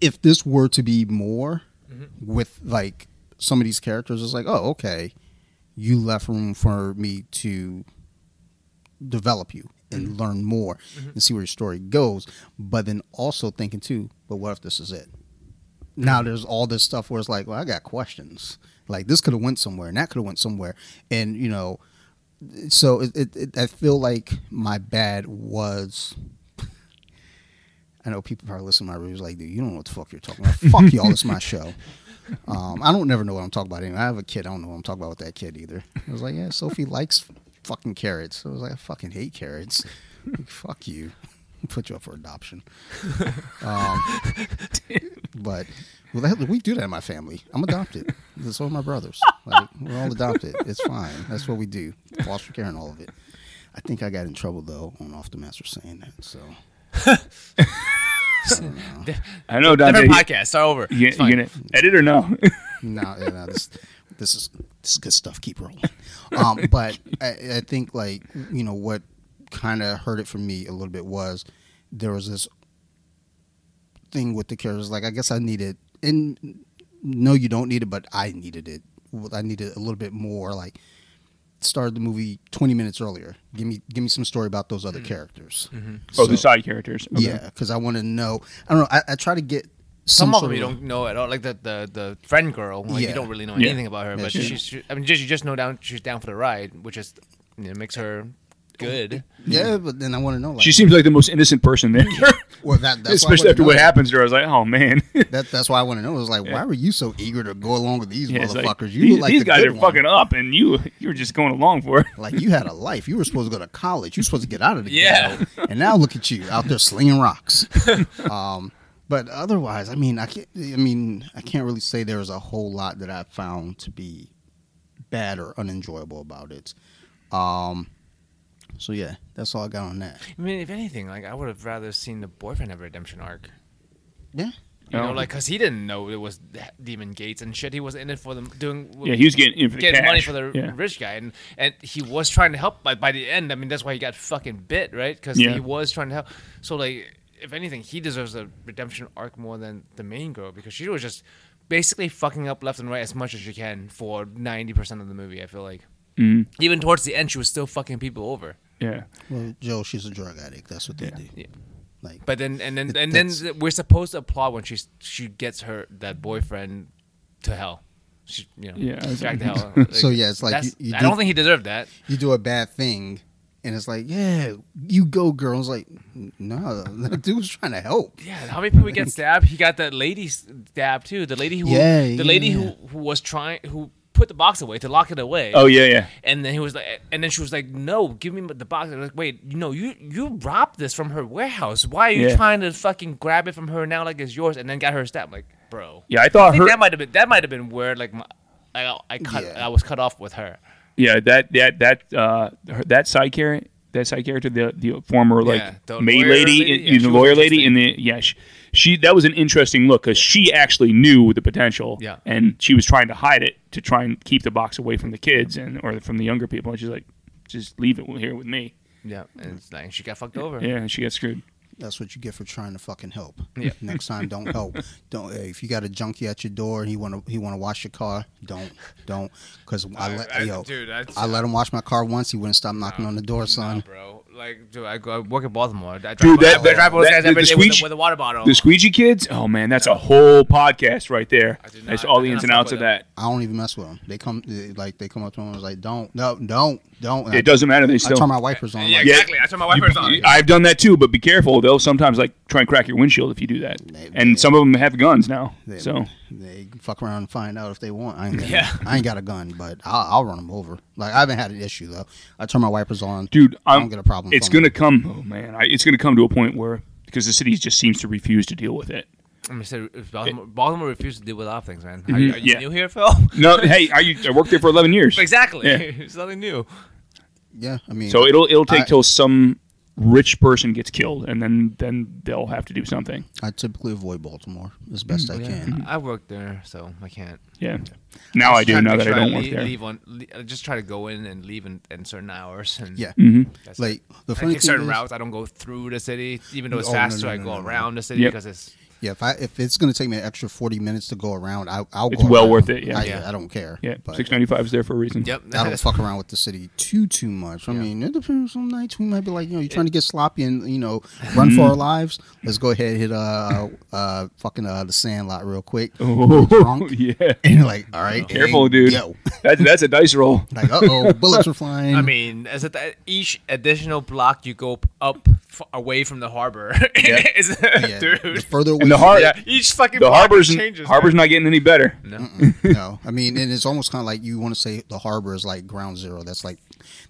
If this were to be more mm-hmm. with like some of these characters, it's like, oh, okay, you left room for me to develop you and mm-hmm. learn more mm-hmm. and see where your story goes. But then also thinking too, but what if this is it? Now mm-hmm. there's all this stuff where it's like, well, I got questions. Like this could have went somewhere and that could have went somewhere, and you know, so it, it, it, I feel like my bad was. I know people probably listen to my reviews like, dude, you don't know what the fuck you're talking about. fuck y'all, it's my show. Um, I don't never know what I'm talking about anyway. I have a kid, I don't know what I'm talking about with that kid either. I was like, yeah, Sophie likes fucking carrots. I was like, I fucking hate carrots. Like, fuck you. Put you up for adoption. Um, but well, that, we do that in my family. I'm adopted. So are my brothers. Like, we're all adopted. It's fine. That's what we do. Foster care and all of it. I think I got in trouble though on off the master saying that. So I don't know. I know Dante. Different You, podcast. Start over. you, It's you gonna edit or no? no, yeah, no, this this is this is good stuff. Keep rolling. Um, but I, I think like you know what kind of hurt it for me a little bit was there was this thing with the characters. Like I guess I needed, and no, you don't need it, but I needed it. I needed a little bit more. Like started the movie 20 minutes earlier. Give me give me some story about those other characters. oh, the side characters. Okay. Yeah, because I want to know. I don't know. I, I try to get Some, some, of them you don't know at all, like the the, the friend girl. Like Yeah. you don't really know Yeah. anything about her, Yeah, but she- she's. She, I mean, just you just know down she's down for the ride, which is you know, makes her good. Yeah, but then I want to know. Like, She seems like the most innocent person there. well, that, that's Especially wanna after what happens to her. I was like, oh man. That, that's why I want to know. It was like, why were you so eager to go along with these Yeah, it's like, motherfuckers? you these, look like these the guys good are one. fucking up, and you you were just going along for it. Like you had a life. You were supposed to go to college. You were supposed to get out of the Yeah. ghetto. And now look at you out there slinging rocks. um, but otherwise, I mean, I can't. I mean, I can't really say there's a whole lot that I found to be bad or unenjoyable about it. Um, so yeah, that's all I got on that. I mean, if anything, like I would have rather seen the boyfriend have a redemption arc. Yeah. You know, Oh. like because he didn't know it was Demon Gates and shit. He was in it for them doing. Yeah, he was getting in for the getting money for the Yeah. rich guy, and and he was trying to help. By by the end, I mean that's why he got fucking bit, right? Because Yeah. he was trying to help. So like, if anything, he deserves a redemption arc more than the main girl because she was just basically fucking up left and right as much as she can for ninety percent of the movie. I feel like Mhm. even towards the end, she was still fucking people over. Yeah. Well, Joe, she's a drug addict. That's what they Yeah. do. Yeah. Like, But then and then It- and then we're supposed to applaud when she she gets her that boyfriend to hell. She, you know, Yeah, I was- back to hell. So, yeah, it's like that's- you- you I did- don't think he deserved that. you do a bad thing And it's like, yeah, you go, girl. I was like, no, the dude was trying to help. Yeah, how many people get stabbed? He got that lady stabbed too. The lady who, Yeah, the lady yeah. who who was trying who put the box away to lock it away. Oh yeah, yeah. And then he was like, and then she was like, "No, give me the box." I was like, "Wait, you know, you you robbed this from her warehouse. Why are you Yeah. trying to fucking grab it from her now like it's yours?" And then got her stabbed. Like, bro, Yeah, I I thought think her. that might have been that might have been where like my, I I cut Yeah. I was cut off with her. Yeah, that that that uh her, that side character, that side character, the the former like Yeah, the maid lady, lady, in- yeah, the lawyer lady, and the yeah, she, she that was an interesting look because she actually knew the potential, Yeah. and she was trying to hide it to try and keep the box away from the kids and or from the younger people. And she's like, just leave it here with me. Yeah, and it's like she got fucked over. Yeah, and she got screwed. That's what you get for trying to fucking help. Yeah. Next time, don't help. Don't hey, if you got a junkie at your door and he want to he want to wash your car, don't don't because I let yo dude, that's, I let him wash my car once. He wouldn't stop knocking on the door, son. Nah, bro. Like, dude, I, go, I work in Baltimore. I drive, Dude, that- I drive with those that- the- every the day with, squeegee- with a water bottle. The squeegee kids, oh man, that's a whole podcast right there. I did That's all I the ins and outs of that. I don't even mess with them. They come they, like they come up to me and was like, don't no don't don't. And I, It doesn't matter. They still. I turn my wipers on. yeah, like, exactly. I turn my wipers on. You- I've done that too, but be careful. They'll sometimes like try and crack your windshield if you do that. They- And they- some of them have guns now. They, So they fuck around and find out if they want. I ain't, got, Yeah. I ain't got a gun, but I'll, I'll run them over. Like I haven't had an issue though. I turn my wipers on. dude, I I'm, don't get a problem. It's from gonna come. Oh man, I, it's gonna come to a point where because the city just seems to refuse to deal with it. I mean, so Baltimore, Baltimore refused to deal with a lot of things, man. Are, you, are you Mm-hmm. Yeah. new here, Phil? No, hey, I, used- I worked there for 11 years. exactly. Yeah. it's nothing new. Yeah, I mean, So it'll it'll take I- till some rich person gets killed, and then then they'll have to do something. I typically avoid Baltimore as best I can. I work there, so I can't. Yeah. Now I do. Try- Now that I try don't to work leave, there. Leave on, le- I just try to go in and leave in, in certain hours. And Yeah, hmm that's like the I funny take thing certain is, routes. I don't go through the city, even though it's Oh, no, faster. no, I no, go no, no. around the city Yep. because it's yeah, if I if it's gonna take me an extra forty minutes to go around, I, I'll. Go It's go well around. worth it, yeah. I, Yeah. I don't care. Yeah. but 695 is there for a reason. yep. I don't fuck around with the city too too much. I Yeah. mean, it depends. Some nights we might be like, you know, you're trying to get sloppy and you know, run for our lives. Let's go ahead and hit uh uh fucking uh the Sandlot real quick. Oh, drunk. yeah. And you're like, all right, Careful, hey, dude. Yo, That's that's a dice roll. like, uh oh, bullets are flying. I mean, as at each additional block you go up f- away from the harbor, is, yeah, the dude. further away, And the har- Yeah, each fucking The harbor's changes. harbor's man. not getting any better. No. no, I mean, and it's almost kind of like you want to say the harbor is like ground zero. That's like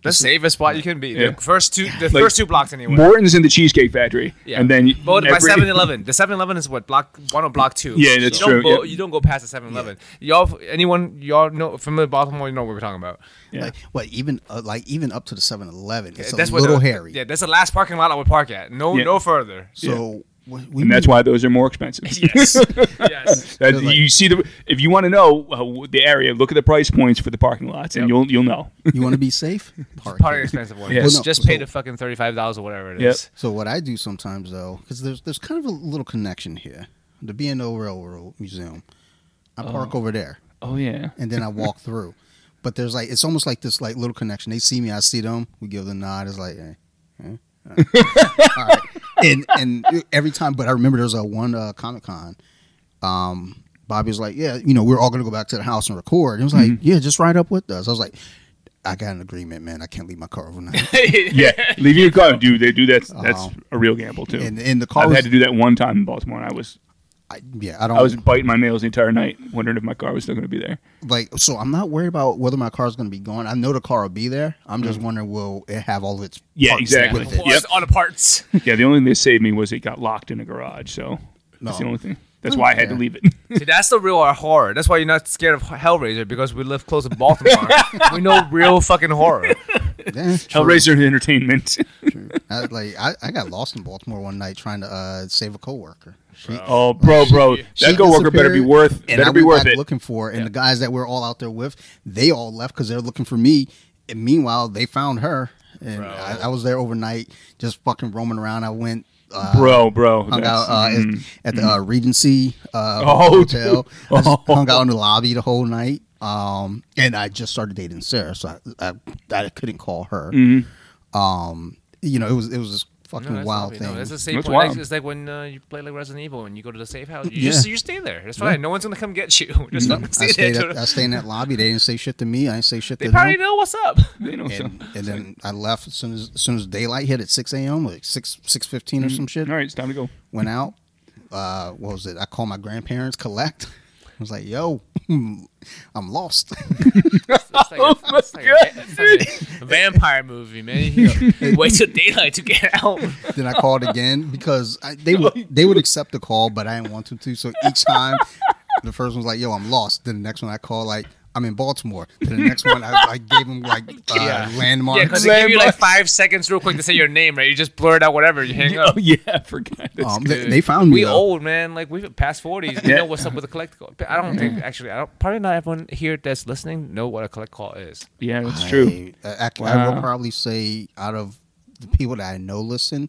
the safest spot you can be. Yeah. The first two, the Like, first two blocks anyway. Morton's in the Cheesecake Factory, Yeah. and then But by every- 7-Eleven, the 7-Eleven is what block one or block two. Yeah, that's you don't true, Go, yeah. You don't go past the 7-Eleven. Y'all, anyone y'all know familiar with Baltimore? You know what we're talking about. Yeah. like what even uh, like even up to the 7-Eleven. It's that's a where little the, hairy. Yeah, that's the last parking lot I would park at. No, Yeah. no further. So we, we and that's why those are more expensive. Yes, yes. That- Like- you see the if you want to know uh, the area, look at the price points for the parking lots, and Yep. you'll you'll know. you want to be safe. Park Part of here. expensive one. Yeah. Just, Well, no, just pay the fucking thirty-five dollars or whatever it is. Yep. So what I do sometimes though, because there's there's kind of a little connection here. The B and O Railroad Museum. I park over there, Oh yeah. and then I walk through. But there's like it's almost like this like little connection. They see me, I see them. We give the nod. It's like, eh, eh, all right. All right. And and every time, but I remember there was a one uh, Comic Con. Um, Bobby was like, yeah, you know, we're all gonna go back to the house and record. And it was like, Mm-hmm. yeah, just ride up with us. I was like, I got an agreement, man. I can't leave my car overnight. Yeah, leave your car, dude. They do that. That's Oh. a real gamble too. and and the car I've was, had to do that one time in Baltimore, and I was I, yeah, I don't. I was biting my nails the entire night, wondering if my car was still going to be there. like so I'm not worried about whether my car's going to be gone. I know the car will be there. I'm just mm. wondering will it have all of its Yeah, parts exactly. with it? Yep. On the parts. Yeah, the only thing that saved me was it got locked in a garage. So that's the only thing. That's why I had to leave it. See, that's the real horror. That's why you're not scared of Hellraiser because we live close to Baltimore. we know real fucking horror. Yeah, true, Hellraiser Entertainment. true. I, like I, I got lost in Baltimore one night trying to uh, save a coworker. She, oh, bro, bro, she that coworker better be disappeared, worth. and Better I be worth it. looking for her. And the guys that we're all out there with, they all left because they're looking for me. And meanwhile, they found her, and I, I was there overnight, just fucking roaming around. I went. Uh, bro, bro. hung out uh, at- mm. at, the uh, Regency uh, Oh, hotel. dude. I just Oh. hung out in the lobby the whole night. Um, and I just started dating Sarah, so I, I, I couldn't call her. Mhm. Um, you know, it was it was just fucking No, wild not- thing. No, that's the same That's point. Wild. it's like when uh, you play like Resident Evil and you go to the safe house. You Yeah. just you stay there. It's fine. No one's gonna come get you. Just fucking I stay stayed, there. at, I stayed in that lobby. They didn't say shit to me. I didn't say shit to them. they to probably them. know what's up. They know so. And, and then I left as soon as, as soon as daylight hit at six a.m. like six six fifteen or some shit. All right, it's time to go. Went out. Uh, what was it? I called my grandparents. Collect. I was like, "Yo, Hmm, I'm lost." It's like, a, it's like, a, like a vampire movie, man. You wait till daylight to get out. then I called again because I, they would they would accept the call, but I didn't want them to. So each time, the first one was like, "Yo, I'm lost." Then the next one I called like, "I'm in Baltimore." Then the next one I, I gave him like uh, Yeah. landmarks. Yeah, because they give you like five seconds real quick to say your name, right? You just blur it out, whatever. You hang up. Oh yeah, I forgot. That's Um, they, they found me. We though. old man, like we've past forties. We Yeah. know what's up with a collect call. I don't think actually. I don't. Probably not everyone here that's listening know what a collect call is. yeah, that's true. I, I, I will probably say out of the people that I know listen,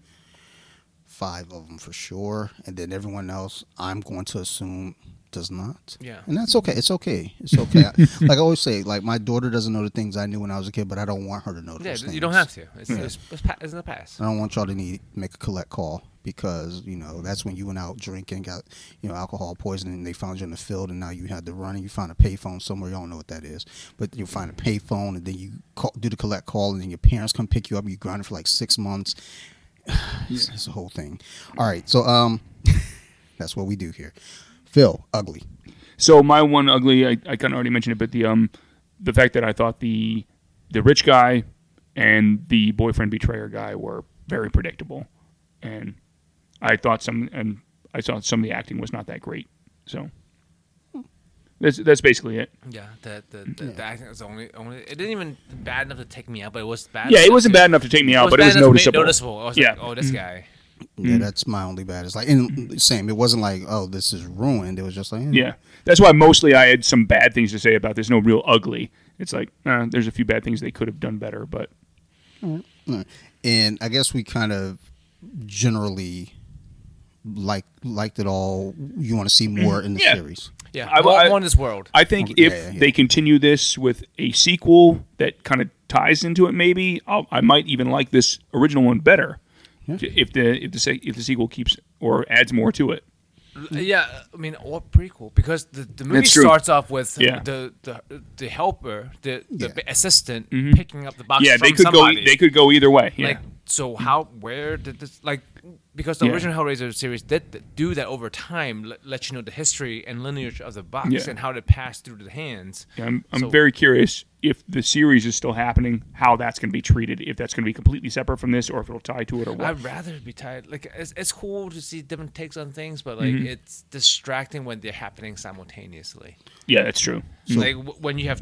five of them for sure, and then everyone else, I'm going to assume does not. Yeah. and that's okay. It's okay. It's okay. like I always say, like my daughter doesn't know the things I knew when I was a kid, but I don't want her to know Yeah, those things. you don't have to. It's, it's, it's, pa- it's in the past. I don't want y'all to need make a collect call because you know that's when you went out drinking, got you know alcohol poisoning. They found you in the field, and now you had to run and you find a payphone somewhere. You don't know what that is, but you find a payphone, and then you call, do the collect call, and then your parents come pick you up. You grind for like six months. It's, it's a whole thing. All right, so um, that's what we do here. Phil, ugly. So my one ugly, I, I kind of already mentioned it, but the um, the fact that I thought the the rich guy and the boyfriend betrayer guy were very predictable, and I thought some and I thought some of the acting was not that great. So that's that's basically it. Yeah, the the, the, the acting was only only. It didn't even bad enough to take me out, but it was bad. Yeah, it wasn't to- bad enough to take me out, was but it was enough to make it noticeable. noticeable. I was Yeah. like, oh, this guy. Yeah, that's my only bad. It's like and same. It wasn't like oh this is ruined. It was just like eh. Yeah, that's why mostly I had some bad things to say about this. No real ugly. It's like uh, there's a few bad things they could have done better, but Right. And I guess we kind of generally like liked it all. You want to see more in the Yeah. series. Yeah, I- I, I- want this world. I think if yeah, yeah. they continue this with a sequel that kind of ties into it, maybe I'll, I might even like this original one better. Yeah. If the if the if the sequel keeps or adds more to it. Yeah, I mean, or prequel because the, the movie starts off with Yeah. the, the the helper, the the Yeah. assistant Mhm. picking up the box. yeah, from they could somebody. go they could go either way. Yeah. Like, so how, where did this, like, because the Yeah. original Hellraiser series did do that over time, let, let you know the history and lineage of the box Yeah. and how it passed through the hands. Yeah, I'm, I'm So- very curious if the series is still happening, how that's going to be treated. If that's going to be completely separate from this, or if it'll tie to it, or what. I'd rather be tied. Like, it's, it's cool to see different takes on things, but like, Mm-hmm. it's distracting when they're happening simultaneously. yeah, that's true. like w- when you have.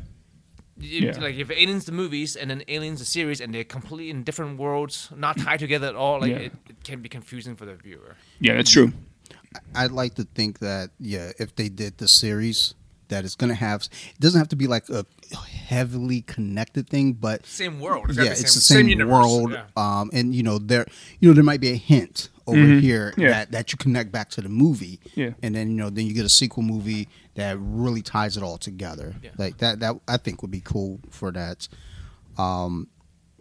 You, Yeah. Like if Aliens the movies and then Aliens the series and they're completely in different worlds, not tied together at all, like Yeah. it, it can be confusing for the viewer. Yeah, that's true. I'd like to think that yeah, if they did the series, that it's gonna have. It doesn't have to be like a heavily connected thing, but Same world. yeah, it's the same, universe, world. yeah. Um, and you know there, you know there might be a hint over here Mm-hmm. Yeah. that that you connect back to the movie. Yeah. and then you know then you get a sequel movie that really ties it all together. Yeah. Like that that I think would be cool for that. Um,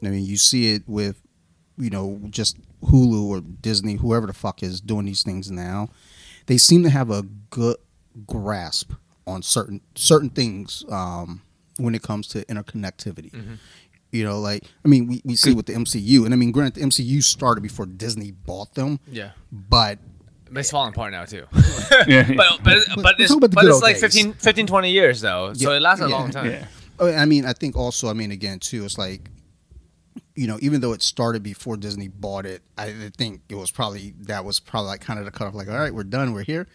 I mean you see it with you know just Hulu or Disney, whoever the fuck is doing these things now. They seem to have a good grasp on certain certain things um, when it comes to interconnectivity. You know, like I mean, we, we see with the MCU, and I mean, granted, the MCU started before Disney bought them, Yeah. but But it's falling apart now too. Yeah, but but but We're it's, talking about the but it's like days. 15, 15, 20 years though, so Yeah, it lasts a yeah. long time. yeah, Oh, I mean, I think also, I mean, again, too, it's like, you know, even though it started before Disney bought it, I think it was probably that was probably like kind of the cutoff. Like, all right, we're done, we're here.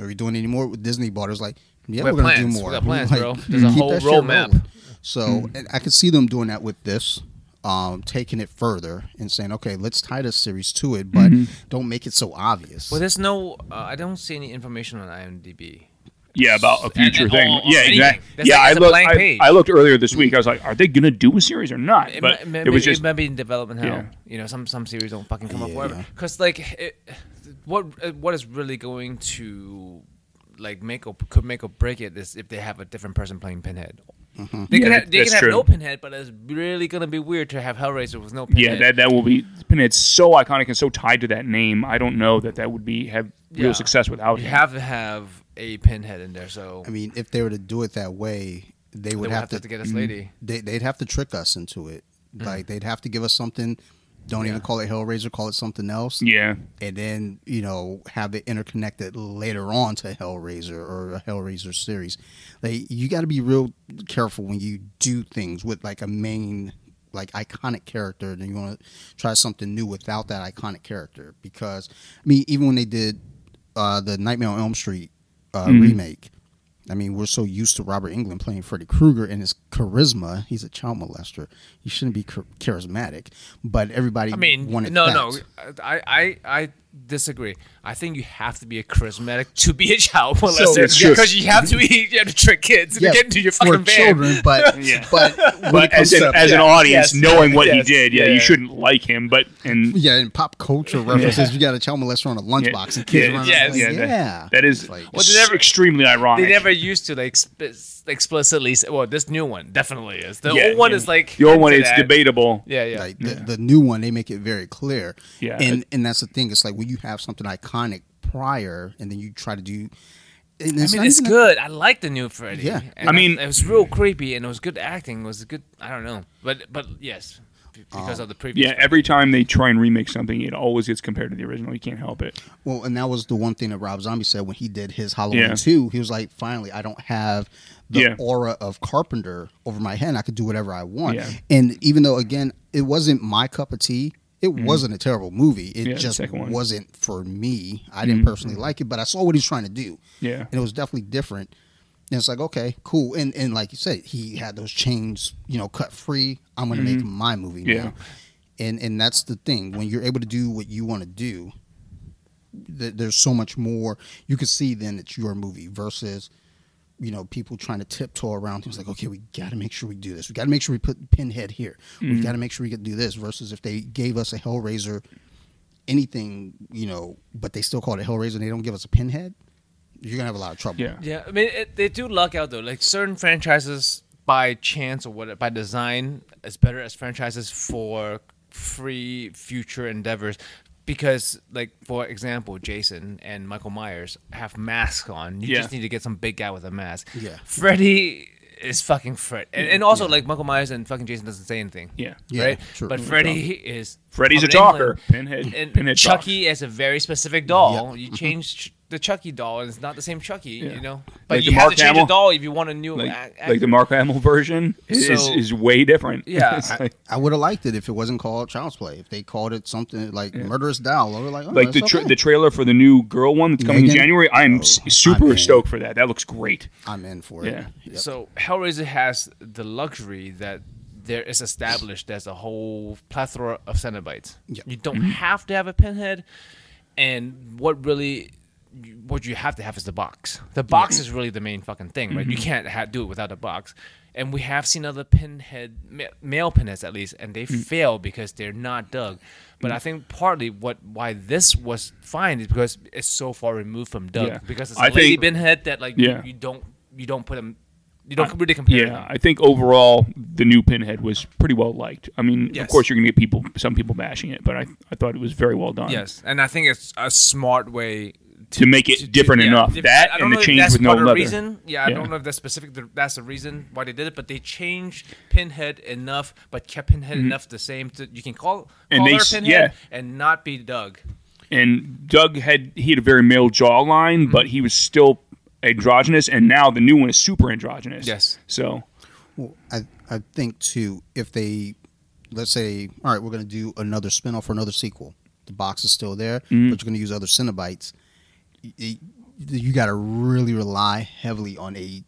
Are we doing any more? With Disney bought it, it was like, yeah, We we're gonna plans. do We more. got plans, Like, bro. There's a whole that shit roadmap. rolling. So, and I could see them doing that with this. Um, taking it further and saying, okay, let's tie this series to it, but don't make it so obvious. Well, there's no. Uh, I don't see any information on IMDb. yeah, about a future and thing. all- yeah, anything. exactly. That's Yeah, like- I it's looked. I. I looked earlier this week. I was like, are they going to do a series or not? It, But it was just it might be in development hell. Yeah. You know, some some series don't fucking come up Yeah. forever. Because like, it, what uh, what is really going to like make or could make or break it is if they have a different person playing Pinhead, They Yeah, can have, that- they can have no Pinhead, but it's really gonna be weird to have Hellraiser with no Pinhead. Yeah, that that will be Pinhead's so iconic and so tied to that name. I don't know that that would be have real Yeah. success without you him. have to have a Pinhead in there. So I mean, if they were to do it that way, they they would would have, have to, to get us lady. They, they'd have to trick us into it. Mm. Like they'd have to give us something. Don't even call it Hellraiser. Call it something else. yeah, and then you know have it interconnected later on to Hellraiser or a Hellraiser series. Like you got to be real careful when you do things with like a main like iconic character, and you want to try something new without that iconic character. Because I mean, even when they did uh, the Nightmare on Elm Street uh, Mhm. remake. I mean, we're so used to Robert Englund playing Freddy Krueger and his charisma. He's a child molester. He shouldn't be char- charismatic, but everybody I mean, no, that. no, I, I, I disagree. I think you have to be a charismatic to be a child molester It's true. because you have to be, you have to trick kids and Yeah, get into your fucking van. children, but Yeah. but but as, an, to as an audience, yes, knowing what he did, yeah, yeah. you shouldn't like him. But and yeah, in pop culture references, you got a child molester on a lunchbox and kids yeah, running yes, around. yeah, Like, that- that is It's like, Well, they're never- extremely ironic. They never used to like sp- explicitly say, well, this new one definitely is. The Yeah, old one yeah. is like the old one. into It's that. debatable. Yeah, yeah. like the, the new one, they make it very clear. Yeah. and and that's the thing. It's like when you have something iconic prior, and then you try to do. And I mean, it's even- good. I like the new Freddy. Yeah. And I mean- it was real creepy and it was good acting. It was good. I don't know, but but yes, b- because uh, of the previous. Yeah, every time they try and remake something, it always gets compared to the original. You can't help it. Well, and that was the one thing that Rob Zombie said when he did his Halloween Yeah. 2. He was like, finally, I don't have the Yeah. aura of Carpenter over my head. I could do whatever I want. Yeah. And even though, again, it wasn't my cup of tea, it wasn't a terrible movie. It Mm-hmm. Yeah, just. Mm-hmm. wasn't for me. I didn't personally like it, but I saw what he's trying to do. Yeah, And it was definitely different. And it's like, okay, cool. And and like you said, he had those chains, you know, cut free. I'm gonna make my movie Mm-hmm. Yeah. now. And and that's the thing. When you're able to do what you want to do, th- there's so much more you can see then it's your movie versus you know people trying to tiptoe around things like okay we got to make sure we do this we got to make sure we put pinhead here we Mm-hmm. got to make sure we can do this versus if they gave us a hellraiser anything you know but they still call it hellraiser and they don't give us a pinhead you're gonna have a lot of trouble yeah. Yeah, I mean, it, they do luck out though. Like certain franchises, by chance or what, by design, is better as franchises for free future endeavors. Because, like for example, Jason and Michael Myers have masks on. You Yeah. just need to get some big guy with a mask. Yeah. Freddy is fucking Fred, and, and also like Michael Myers and fucking Jason doesn't say anything. Yeah. Yeah, right. true. But Freddy is Freddy's a from talker. England. Pinhead. And Pinhead Chucky is a very specific doll. Yep. You change ch- the Chucky doll, and it's not the same Chucky. Yeah. You know, but Like you the have Mark to change Hamill- a doll if you want a new. like, ac- like the actor. Mark Hamill version is, is, So- is way different. Yeah. It's I, I would have liked it if it wasn't called Child's Play. If they called it something like Murderous Doll, I would like, oh, like the tra- okay. the trailer for the new girl one that's coming M3GAN? in January. I'm Oh, s- super I'm stoked for that. That looks great. I'm in for it. Yeah. Yep. So Hellraiser has the luxury that there is established there's a whole plethora of Cenobites. Yep. You don't Mm-hmm. have to have a pinhead, and what really. What you have to have is the box. The box is really the main fucking thing, right? You Mm-hmm. can't ha- do it without a box. And we have seen other pinhead, ma- male pinheads at least, and they Mm. fail because they're not Doug. But I think partly what why this was fine is because it's so far removed from Doug. Yeah. Because it's a I lady think- pinhead that like Yeah. you, you don't you don't put them you don't really compare Yeah. I think overall the new Pinhead was pretty well liked. I mean, Yes. of course you're gonna get people, some people bashing it, but I, I thought it was very well done. Yes, and I think it's a smart way to make it to- to- different yeah, enough. if- that I and the change with no part leather. reason. Yeah, I Yeah. don't know if that's specific. That's the reason why they did it, but they changed Pinhead enough, but kept Pinhead enough the same. To, you can call, Mm-hmm. And they her Pinhead yeah. and not be Doug. And Doug had he had a very male jawline, Mm-hmm. but he was still androgynous, and now the new one is super androgynous. Yes. So Well, I I think too if they let's say all right we're going to do another spinoff or another sequel the box is still there Mm-hmm. but you're going to use other Cenobites you, you got to really rely heavily on a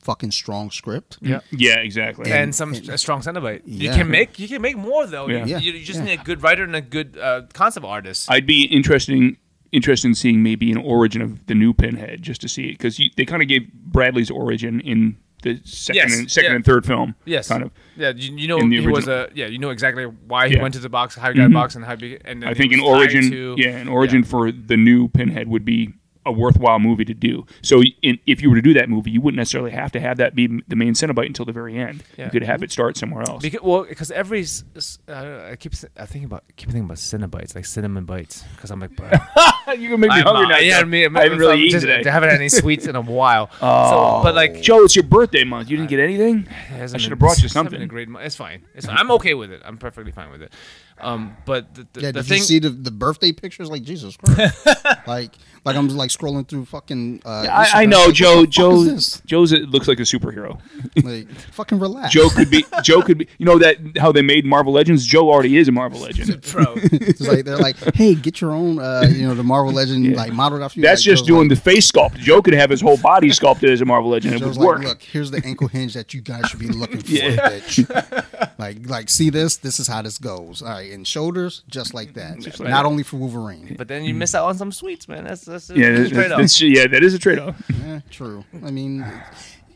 fucking strong script Yeah. yeah, exactly. And, And- some and- a strong Cenobite. You can make you can make more though. Yeah. You, Yeah. you, you just Yeah. need a good writer and a good uh, concept artist. I'd be interesting interested in seeing maybe an origin of the new Pinhead just to see it because they kind of gave Bradley's origin in the second Yes, and second yeah. and third film. Yes. kind of. Yeah, you, you know he was a yeah. You know exactly why he Yeah. Mm-hmm. went to the box, how he got a box, and how he, and then I think an origin, to- yeah, an origin yeah. for the new Pinhead would be a worthwhile movie to do. So in, if you were to do that movie, you wouldn't necessarily have to have that be the main Cenobite until the very end. Yeah. You could have it start somewhere else. Because, well, because every s- s- uh, I keep s- I thinking about keep thinking about Cinnabites, like cinnamon bites, because I'm like, you can make me I'm, hungry uh, now. yeah, Joe. me, I haven't really I'm eaten just- today. I haven't had any sweets in a while. Oh, so, but like, Joe, it's your birthday month. You didn't get anything. I should have brought you it's haven't been something. a great mo- It's fine. It's fine. I'm okay with it. I'm perfectly fine with it. Um, but the, the, Yeah, the did thing, you see the, the birthday pictures? Like Jesus Christ, like like I'm like scrolling through fucking. Uh, I, I know, like, Joe. what Joe. Joe's it looks like a superhero. Like, fucking relax. Joe could be. Joe could be. You know that how they made Marvel Legends. Joe already is a Marvel Legend. bro. It's like they're like, hey, get your own, uh, you know, the Marvel Legend like modeled after you. That's Like, just Joe's doing like, the face sculpt. Joe could have his whole body sculpted as a Marvel Legend. It Joe's would like, work. look, here's the ankle hinge that you guys should be looking for, Yeah. bitch. Like, like, see this? This is how this goes. All right, and shoulders, just like that. Just like Not that. only for Wolverine. But then you miss out on some sweets, man. That's that's yeah, that's that- straight up. that's- yeah, that is a trade-off. Yeah, true. I mean, y-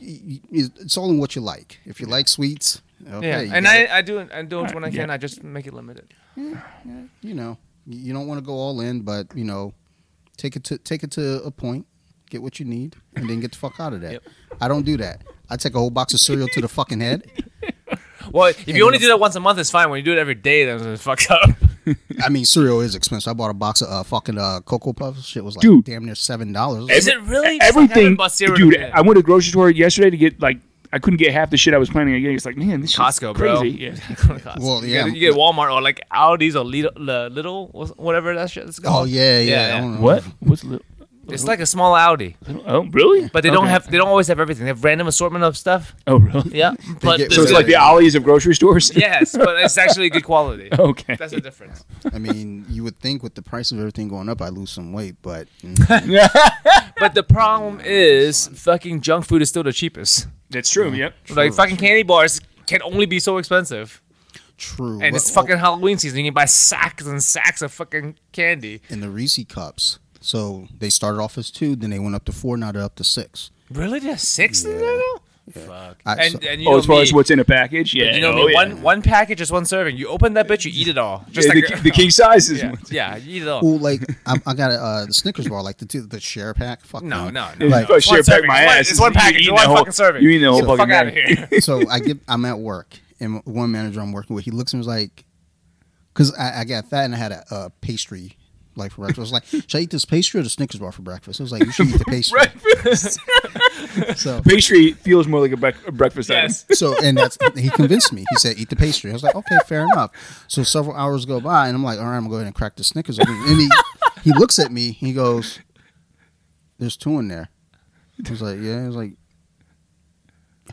y- it's all in what you like. If you like sweets, okay. yeah, and gotta- I I do indulge when I can. Yeah. I just make it limited. you know, you you don't want to go all in, but you know, take it to take it to a point, get what you need, and then get the fuck out of that. Yep. I don't do that. I take a whole box of cereal to the fucking head. Well, if you only uh, do that once a month, it's fine. When you do it every day, then it's fucked up. I mean, cereal is expensive. I bought a box of uh, fucking uh, Cocoa Puffs. Shit was like Dude. damn near seven dollars. Is it really? Everything, bought cereal dude. in. I went to the grocery store yesterday to get like I couldn't get half the shit I was planning on getting. It's like, man, this shit's Costco, bro. crazy. Yeah. Costco. Well, you yeah, get, you get Walmart or like Aldi's or Lidl, little whatever that shit is Oh yeah, yeah. Yeah, yeah. What? What's little? It's like a small Aldi, Oh, really? but they don't Okay. have they don't always have everything. They have random assortment of stuff. Oh, really? Yeah, but get So it's like the Ollies of grocery stores. yes, but it's actually good quality. Okay. That's the difference. I mean, you would think with the price of everything going up, I'd lose some weight, but mm, But the problem is, fucking junk food is still the cheapest. That's true. Yep. Like fucking candy bars can only be so expensive, true. and But- it's fucking Halloween season. You can buy sacks and sacks of fucking candy. in the Reese cups. So they started off as two, then they went up to four. Now they're up to six. Really, there's six in there now. Fuck. I- and, so- and you Oh, as far me, as what's in a package, yeah. you know oh, me. yeah. One one package is one serving. You open that bitch, you eat it all. Just Yeah, like the, the king size is yeah, one. yeah, you eat it all. Well, like I, I got a uh, the Snickers bar, like the two, the share pack. Fuck No, no. no, no. Like- no. Share pack my ass. It's one package. eating It's one whole- fucking serving. you eating the whole Get the fucking fuck out of here. so I get I'm at work and one manager I'm working with, he looks and was like, because I, I got that and I had a, a pastry like for breakfast. I was like, should I eat this pastry or the Snickers bar for breakfast? I was like, you should eat the pastry. so Pastry feels more like a, bre- a breakfast Yes. so and that's he convinced me. He said, eat the pastry. I was like, okay, fair enough. So several hours go by and I'm like, all right, I'm gonna go ahead and crack the Snickers open. And he he looks at me. He goes, "There's two in there." I was like, "Yeah." He was like,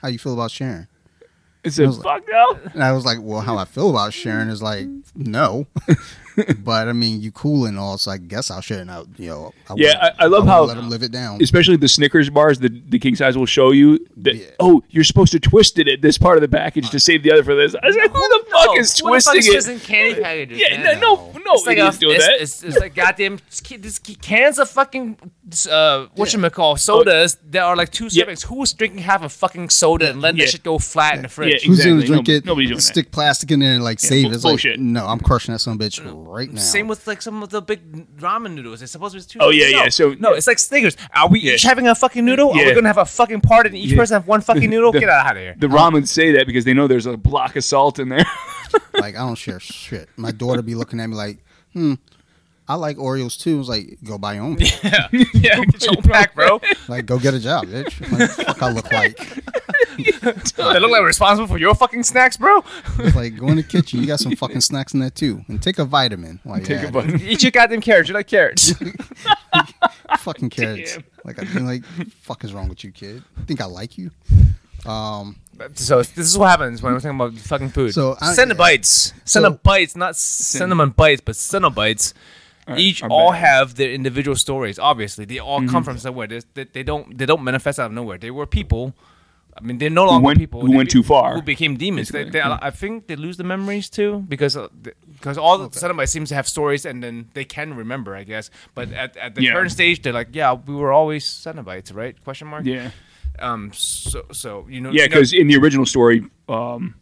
"How you feel about sharing?" It's a was like- fuck no. And I was like, well, how I feel about sharing is like, no. but I mean, you cool and all, so I guess I'll share it out. You know, I Yeah, wouldn't- I- I love wouldn't how- let them live it down. Especially the Snickers bars, the, the king size will show you that. Yeah. Oh, you're supposed to twist it at this part of the package to save the other for this. I was like, who the fuck No, is who the fuck twisting is it? twisting candy packages? Yeah, man? no, no, no, it's like, a, idiots doing it's, that. It's, it's like goddamn this cans of fucking uh, what you call sodas that are like two Yeah. servings. Who's drinking half a fucking soda and letting Yeah. that shit go flat in the fridge? Yeah, exactly. Who's exactly. gonna drink No- it? nobody's doing that. stick plastic in there and like save it. It's bullshit. like, no, I'm crushing that some of a right now. Same with like some of the big ramen noodles. It's supposed to be two. Oh, yeah, no. yeah, so- no, it's like Snickers. Are we Yeah. each having a fucking noodle? Are we gonna have a fucking part and each Yeah. person have one fucking noodle? Get out of here. The ramen say that because they know there's a block of salt in there. like I don't share shit. My daughter be looking at me like, hmm, I like Oreos too. I was like, go buy your own. yeah, yeah, get your own pack, bro. like, go get a job, bitch. Like, fuck, I look like. They look like we're responsible for your fucking snacks, bro. It's like, go in the kitchen. You got some fucking snacks in there too, and take a vitamin. Like, Take yeah, a bite. Eat your goddamn carrots. You like carrots. fucking carrots. Damn. Like, I mean, like, fuck is wrong with you, kid? I Think I like you? Um, so this is what happens when we're talking about fucking food. So, I- Cinnabites, So- Cinnabites, not cinnamon bites, but Cinnabites. Alright, Each all have their individual stories. Obviously, they all Mm-hmm. come from somewhere. They, they, don't they don't manifest out of nowhere. They were people. I mean, they're no longer went- people. who They went too far, Who became demons. They, they, yeah. I think they lose the memories too because uh, because all the Cenobites seems to have stories and then they can remember, I guess. But at, at the Yeah. current stage, they're like, yeah, we were always Cenobites, right? Question mark. yeah. Um. So so you know. Yeah, you know- because in the original story, um,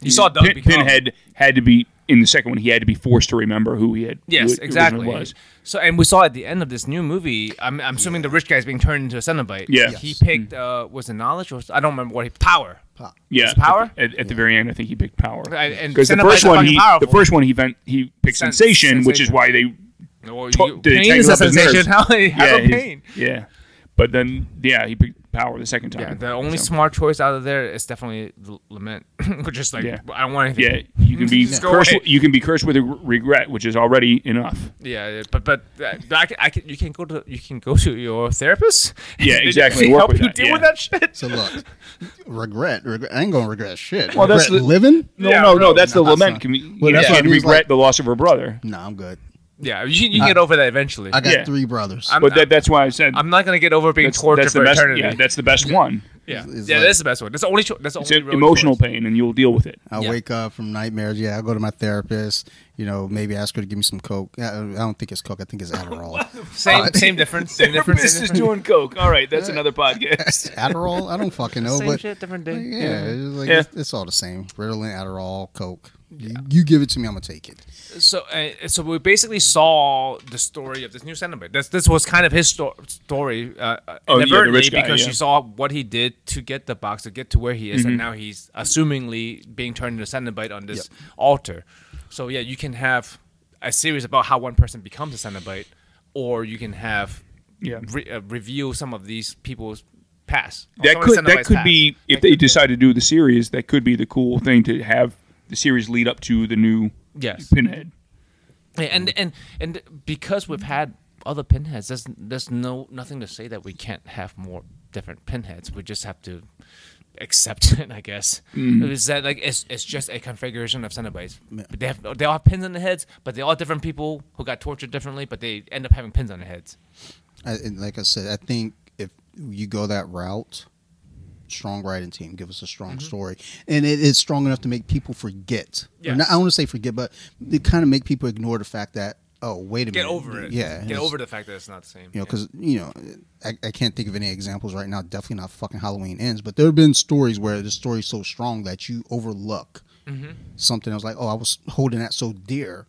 you saw Doug Pin- become. Pinhead had to be in the second one he had to be forced to remember who he had. who Yes, it exactly. Was. So, and we saw at the end of this new movie. I'm, I'm assuming the rich guy's being turned into a Cenobite. Yeah. He Yes. picked uh, was it knowledge or I don't remember what he power. Pop. Yeah, Is Power? at, at the very end. I think he picked power and because the first one he powerful. the first one he vent, he picked Sen- sensation, which is why they Well, To- you, to pain is a sensation. nerves. How they have yeah a pain. yeah, but then yeah he picked power the second time. Yeah, the only So, smart choice out of there is definitely L- lament, which is like Yeah. I don't want anything. yeah you can be cursed. away. You can be cursed with a regret, which is already enough. Yeah, yeah, but but, uh, but I, can, I can you can go to you can go to your therapist. Yeah, exactly. They Work help you that, deal yeah. with that shit. So look, regret, regret. I ain't gonna regret shit. Well, that's regret the- living. No, Yeah, no, no, no. That's the no, that's lament. not- Can be, Well, you that's can't what I mean, it's regret like- the loss of her brother. Nah, I'm good. Yeah, you, you I- get over that eventually. I got Yeah. three brothers. I'm- But that, that's why I said I'm not gonna get over being that's, tortured that's the for best. eternity. Yeah, that's the best one. yeah, It's yeah like- that's the best one. That's the only. Cho- that's the It's only a- emotional choice. pain, and you'll deal with it. I Yeah. wake up from nightmares. Yeah, I go to my therapist. You know, maybe ask her to give me some coke. I, I don't think it's coke. I think it's Adderall. Same Uh, same difference. Same difference. This is doing coke. All right, that's another podcast. Adderall? I don't fucking know, Same but shit, different like, day. yeah, it's, like, Yeah. It's, it's all the same. Ritalin, Adderall, coke. You, you give it to me, I'm gonna take it. So, uh, so we basically saw the story of this new Cenobite. This this was kind of his sto- story, uh, uh, Oh, inadvertently, rich guy, because yeah. you saw what he did to get the box, to get to where he is, Mm-hmm. and now he's assumingly being turned into Cenobite on this altar. So yeah, you can have a series about how one person becomes a Cenobite, or you can have Yeah. re- uh, review some of these people's past. That some of the could that could past. be if That they could- decide to do the series. That could be the cool thing to have the series lead up to the new Yes. Pinhead. And and and because we've had other pinheads, there's there's no nothing to say that we can't have more different pinheads. We just have to accept it, I guess. Mm-hmm. Is that like it's it's just a configuration of Cenobites. They have they all have pins on their heads, but they're all different people who got tortured differently, but they end up having pins on their heads. I, and like I said, I think if you go that route, strong writing team, give us a strong story, and it is strong enough to make people forget. Or Yes. not, I don't want to say forget, but it kind of make people ignore the fact that oh, wait a Get minute, get over it. Yeah, Get over the fact that it's not the same. You know, because you know, I, I can't think of any examples right now. Definitely not fucking Halloween ends, but there have been stories where the story's so strong that you overlook Mm-hmm. something. I was like, oh, I was holding that so dear,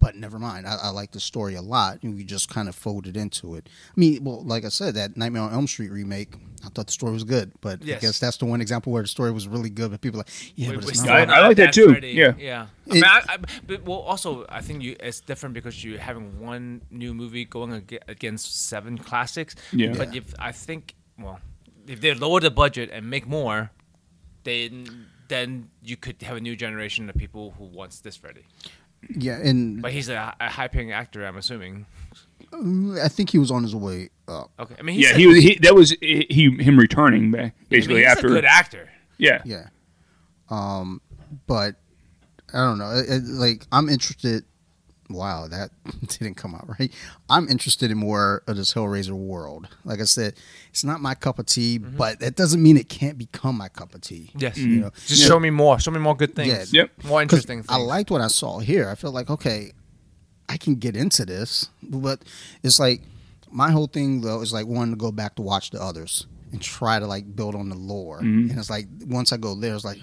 but never mind. I, I like the story a lot, and we just kind of folded into it. I mean, well, like I said, that Nightmare on Elm Street remake, I thought the story was good, but Yes. I guess that's the one example where the story was really good, but people are like, yeah, We- but it's not. I- I like that at too. Freddy. Yeah. yeah. I mean, I, I, but well, also I think you it's different because you're having one new movie going against seven classics. Yeah. But Yeah. if I think, well, if they lower the budget and make more, then then you could have a new generation of people who wants this Freddy. Yeah, and But he's a, a high-paying actor, I'm assuming. I think he was on his way up. Okay, I mean, he's Yeah, a, he was. He, that was he him returning ba- I mean, basically he's after. a good actor. yeah, Yeah. Um, but I don't know. It, it- like I'm interested. Wow, that didn't come out right. I'm interested in more of this Hellraiser world. Like I said, it's not my cup of tea, Mm-hmm. but that doesn't mean it can't become my cup of tea. Yes. You know, Just Yeah. show me more. Show me more good things. Yeah. Yep. More 'Cause interesting things. I liked what I saw here. I felt like okay, I can get into this, but it's like my whole thing though is like wanting to go back to watch the others and try to like build on the lore. Mm-hmm. And it's like once I go there, it's like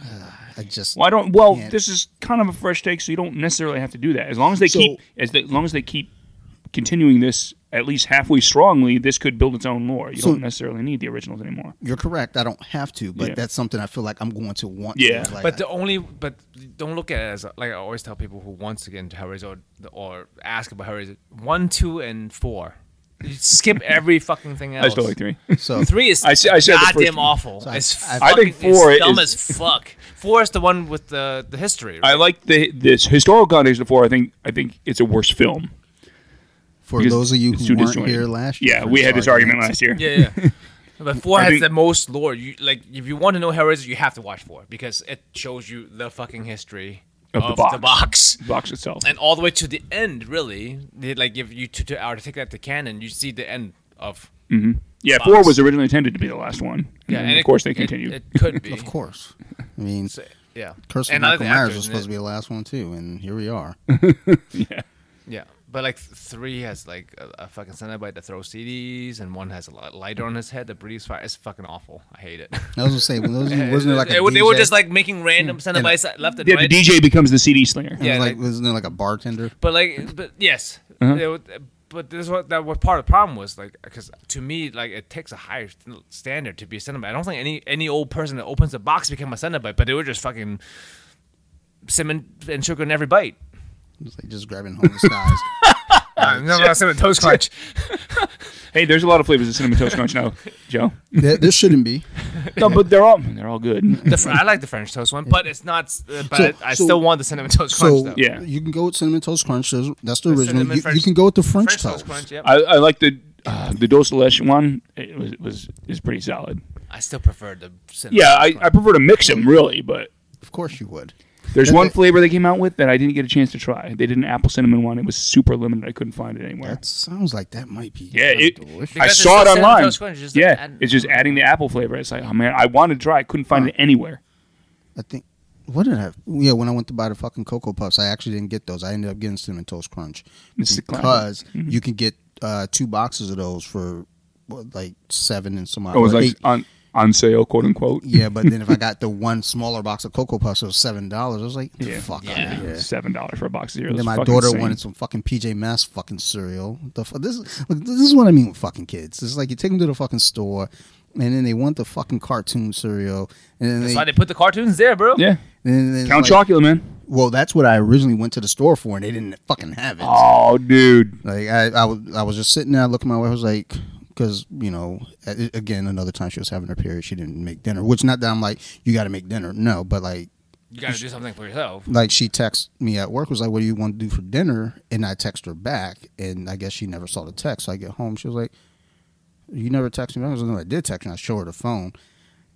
I just Well, I don't. Well, Yeah. this is kind of a fresh take, so you don't necessarily have to do that. As long as they So- keep, as, they, as long as they keep continuing this at least halfway strongly, this could build its own lore. You So- don't necessarily need the originals anymore. You're correct. I don't have to, but Yeah. that's something I feel like I'm going to want. Yeah. to. Like, But the only, but don't look at it as like I always tell people who wants to get into Hellraiser or, or ask about Hellraiser. One, two, and four. You skip every fucking thing else. I still like three. so Three is I said- I said the goddamn awful. So I- it's I- I think four it's dumb is- as fuck. Four is the one with the the history. I like the this historical context of four. I think I think it's a worse film. for because those of you it's who too weren't disjointed. here last year, Yeah, for we had this argument last year. yeah, yeah. But four I has think- the most lore. You like if you want to know Hellraiser, you have to watch four because it shows you the fucking history Of of, the box. the box. The box itself. and all the way to the end. Really, They, like if you to, to are to take that to canon, you see the end of. Mm-hmm. yeah, box. four was originally intended to be the last one. Yeah, and, and of it- course they continued. It, could be, Of course. I mean, So, yeah. Curse of And I like Michael Myers was supposed it. to be the last one too, and here we are. yeah. Yeah, But like three has like a, a fucking Cenobite that throws CDs, and one has a lighter on his head that breathes fire. It's fucking awful. I hate it. I was gonna say, when those, wasn't there like a They were- they were just like making random Cenobites left and Yeah, right. the DJ becomes the CD slinger. It yeah, was like, like- wasn't there like a bartender? But like, but yes, Uh-huh. They would- but this is what that what part of the problem was like because to me like it takes a higher st- standard to be a Cenobite. I don't think any any old person that opens a box became a Cenobite, but they were just fucking cinnamon and sugar in every bite. It's like just grabbing homeless guys. I'm not cinnamon toast crunch. Hey, there's a lot of flavors of cinnamon toast crunch now, Joe. there, there shouldn't be. No, but they're all they're all good. The fr- I like the French toast one, but it's not. Uh, but So- I so- still want the cinnamon toast crunch So though. Yeah. you can go with cinnamon toast crunch. That's that's the The original. cinnamon You, French- you can go with the French, French toast. toast crunch. Yep. I, I like the uh, the Dose Leche one. It was was is pretty solid. I still prefer the cinnamon. Yeah, toast I, crunch. I prefer to mix them really, but Of course you would. There's one flavor they came out with that I didn't get a chance to try. They did an apple cinnamon one. It was super limited. I couldn't find it anywhere. That sounds like that might be. Yeah, it- delicious. I Because it's saw it still cinnamon online. toast crunch, just yeah, add- it's just adding the apple flavor. It's like, oh man, I wanted to try. I couldn't find it anywhere. I think. What did I? Yeah, when I went to buy the fucking cocoa puffs, I actually didn't get those. I ended up getting cinnamon toast crunch It's the classic. because Mm-hmm. you can get uh, two boxes of those for what, like seven and some. odd- Oh, it was or like eight. on on sale, quote unquote. Yeah, but then if I got the one smaller box of cocoa puffs, it was seven dollars. I was like, Yeah. fuck Yeah. out of here. Seven dollars for a box of cereal. Then my daughter insane. wanted some fucking PJ Masks fucking cereal. The fu- this is look, this is what I mean with fucking kids. It's like you take them to the fucking store, and then they want the fucking cartoon cereal, and then That's they, why they put the cartoons there, bro. Yeah, and then Count like, Chocula, man. Well, that's what I originally went to the store for, and they didn't fucking have it. Oh, dude. Like I, I was, I was just sitting there looking at my wife. I was like, because you know, again, another time she was having her period, she didn't make dinner. Which not that I'm like, you got to make dinner. No, but like, You gotta do something for yourself. like she texted me at work was like, "What do you want to do for dinner?" And I text her back, and I guess she never saw the text. So I get home, she was like, "You never texted me." I was like, "No, I did text." And I show her the phone,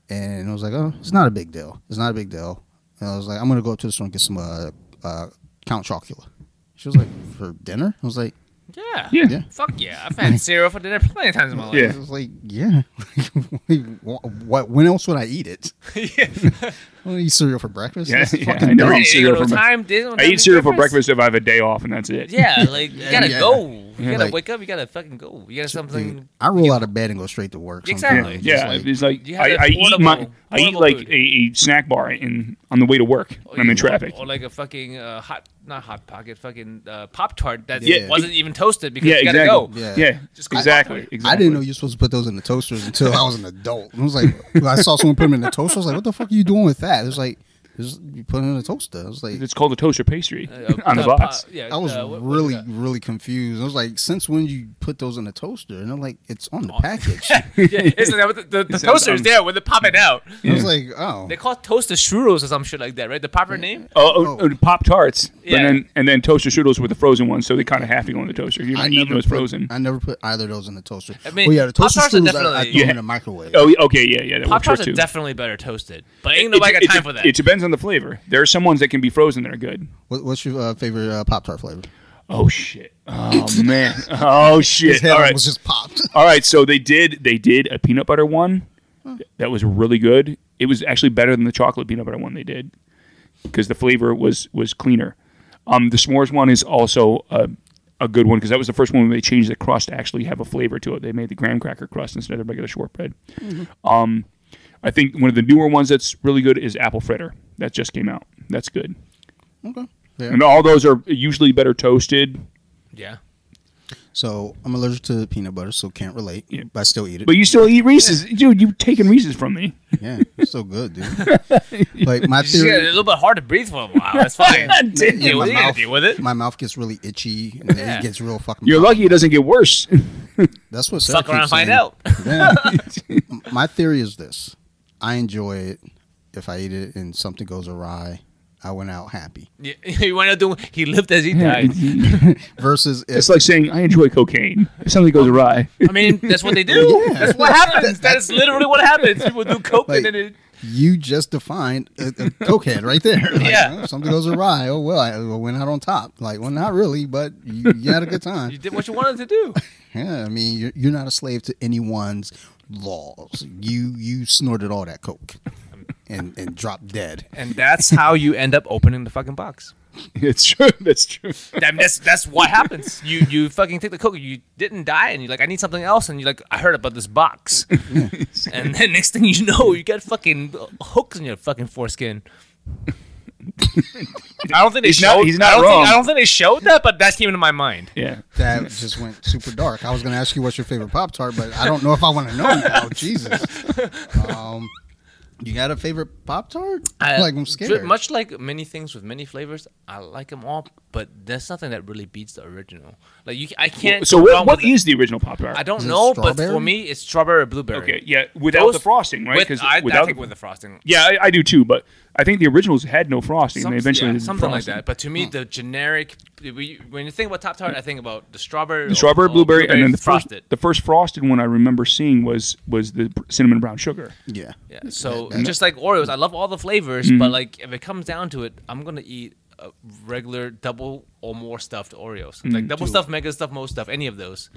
and I was like, "Oh, it's not a big deal. It's not a big deal." And I was like, "I'm gonna go up to the store and get some uh, uh, Count Chocula." She was like, "For dinner?" I was like, Yeah. Yeah. "Yeah." Fuck yeah. I've had cereal for dinner plenty of times in my life. Yeah. I was like, "Yeah." what? When else would I eat it? yeah. I don't eat cereal for breakfast. Yeah, That's yeah, I never dumb. eat cereal for bre- time, I eat cereal for breakfast. breakfast if I have a day off, and that's it. Yeah, like you gotta Yeah. go. You gotta Like- wake up. You gotta fucking go. You gotta something. Dude, I roll out of bed and go straight to work. Exactly. sometimes. Yeah, Just like- it's like You I, that I eat my I eat like a, a snack bar in on the way to work when I'm in traffic. Or like a fucking uh, hot, not hot pocket, fucking uh, pop tart that Yeah. wasn't even toasted because Yeah, you gotta exactly. go. Yeah. Yeah, Just go exactly, exactly. I didn't know you're supposed to put those in the toasters until I was an adult. I was like, I saw someone put them in the toaster. I was like, what the fuck are you doing with that? It was like, just you put it in a toaster. I was like, It's called a toaster pastry Uh, on the uh, box. po- yeah, I was uh, what- what is really, that? really confused. I was like, since when you put those in a toaster? And I'm like, it's on the package. yeah, it's like, the, the, the sounds toaster's dumb. there when they pop it out. I was like, oh. They call it toaster strudels or some shit like that, right? The proper name? Oh, oh, Pop Tarts, Yeah. and then and then toaster strudels with the frozen ones, so they kind of have to go in the toaster. You're not eating those put, frozen. I never put either of those in the toaster. I mean, oh yeah, the toaster Pop-Tarts are strudels, I, I definitely- Yeah. in the microwave. Oh, okay, yeah, yeah, that Pop tarts are definitely better toasted, but ain't nobody got time for that. It depends on the flavor. There are some ones that can be frozen that are good. What, what's your uh, favorite uh, Pop Tart flavor? Oh shit! Oh man! Oh His shit! head All right, almost just popped. all right. So they did they did a peanut butter one that was really good. It was actually better than the chocolate peanut butter one they did because the flavor was was cleaner. Um, the s'mores one is also a, a good one because that was the first one where they changed the crust to actually have a flavor to it. They made the graham cracker crust instead of regular shortbread. Um, I think one of the newer ones that's really good is apple fritter. That just came out. That's good. okay. Yeah. And all those are usually better toasted. yeah. So I'm allergic to peanut butter, so can't relate. Yeah. But I still eat it. But you still eat Reese's, dude. You've taken Reese's from me. yeah, it's so good, dude. like my It's just theory, a little bit hard to breathe for a while. That's fine. Damn. deal, my with it. You gotta mouth- deal with it. my mouth gets really itchy and Yeah. it gets real fucking. You're lucky it doesn't get worse. That's what Sarah Fuck around, keeps find out. Yeah. my theory is this: I enjoy it if I eat it and something goes awry. I went out happy. Yeah, he went out doing. He lived as he died. Versus if it's like saying I enjoy cocaine. If something goes awry, I mean, that's what they do. Yeah. That's what happens. That's literally what happens. People do coke Like- and it. you just defined a, a cokehead right there. Like, Yeah. oh, if something goes awry. Oh well, I I went out on top. Like, well, not really, but you, you had a good time. You did what you wanted to do. Yeah, I mean, you're, you're not a slave to anyone's laws. You you snorted all that coke and and dropped dead. And that's how you end up opening the fucking box. It's true. That's true. I mean, that's that's what happens. You you fucking take the coke. You didn't die, and you're like, I need something else, and you're like, I heard about this box, and then next thing you know, you got fucking hooks in your fucking foreskin. I don't think they He's not- showed. he's not I don't wrong. Think, I don't think they showed that, but that came into my mind. Yeah. That just went super dark. I was going to ask you what's your favorite Pop Tart, but I don't know if I want to know now. Jesus. Um, you got a favorite Pop Tart? Like I'm scared. Much like many things with many flavors, I like them all, but there's nothing that really beats the original. Like you, I can't. So go what, wrong what the- original Pop Tart? I don't Is know, but for me, it's strawberry or blueberry. Okay, yeah, without Those- the frosting, right? With, 'Cause I, without I think the- with the frosting. Yeah, I, I do too, but I think the originals had no frosting. Some- and they eventually yeah, did something like that. But to me, the generic. we- When you think about Top Tart, I think about the strawberry, The strawberry, or- or blueberry, and then the frosted. first the first frosted one I remember seeing was was the cinnamon brown sugar. yeah. Yeah. So that- just like Oreos, I love all the flavors, Mm-hmm. but like if it comes down to it, I'm gonna eat a regular double or more stuffed Oreos, Mm, like double stuffed, mega stuffed, most stuff, any of those.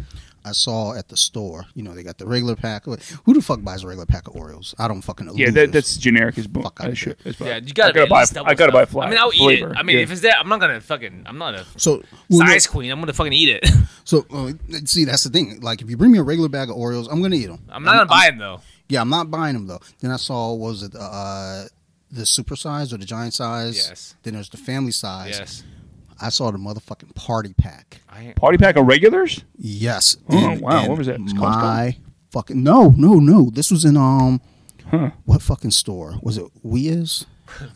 I saw at the store, you know, they got the regular pack. Who the fuck buys a regular pack of Oreos? I don't fucking know. Yeah, that, that's generic as bu- Fuck outta as shit. as fuck. Yeah, you gotta, I gotta buy. I gotta buy stuffed. flat I mean, I'll flavor. eat it. I mean, yeah. if it's there, I'm not gonna fucking. I'm not a So, well, size queen. I'm gonna fucking eat it. so uh, see, that's the thing. Like, if you bring me a regular bag of Oreos, I'm gonna eat them. I'm not gonna buy them though. Yeah, I'm not buying them though. Then I saw what was it uh, the super size or the giant size? Yes. Then there's the family size. Yes. I saw the motherfucking party pack. I, party pack of regulars. Yes. Oh, wow. What was that? It's Costco? My fucking no, no, no. This was in um, Huh. what fucking store was it? Weis?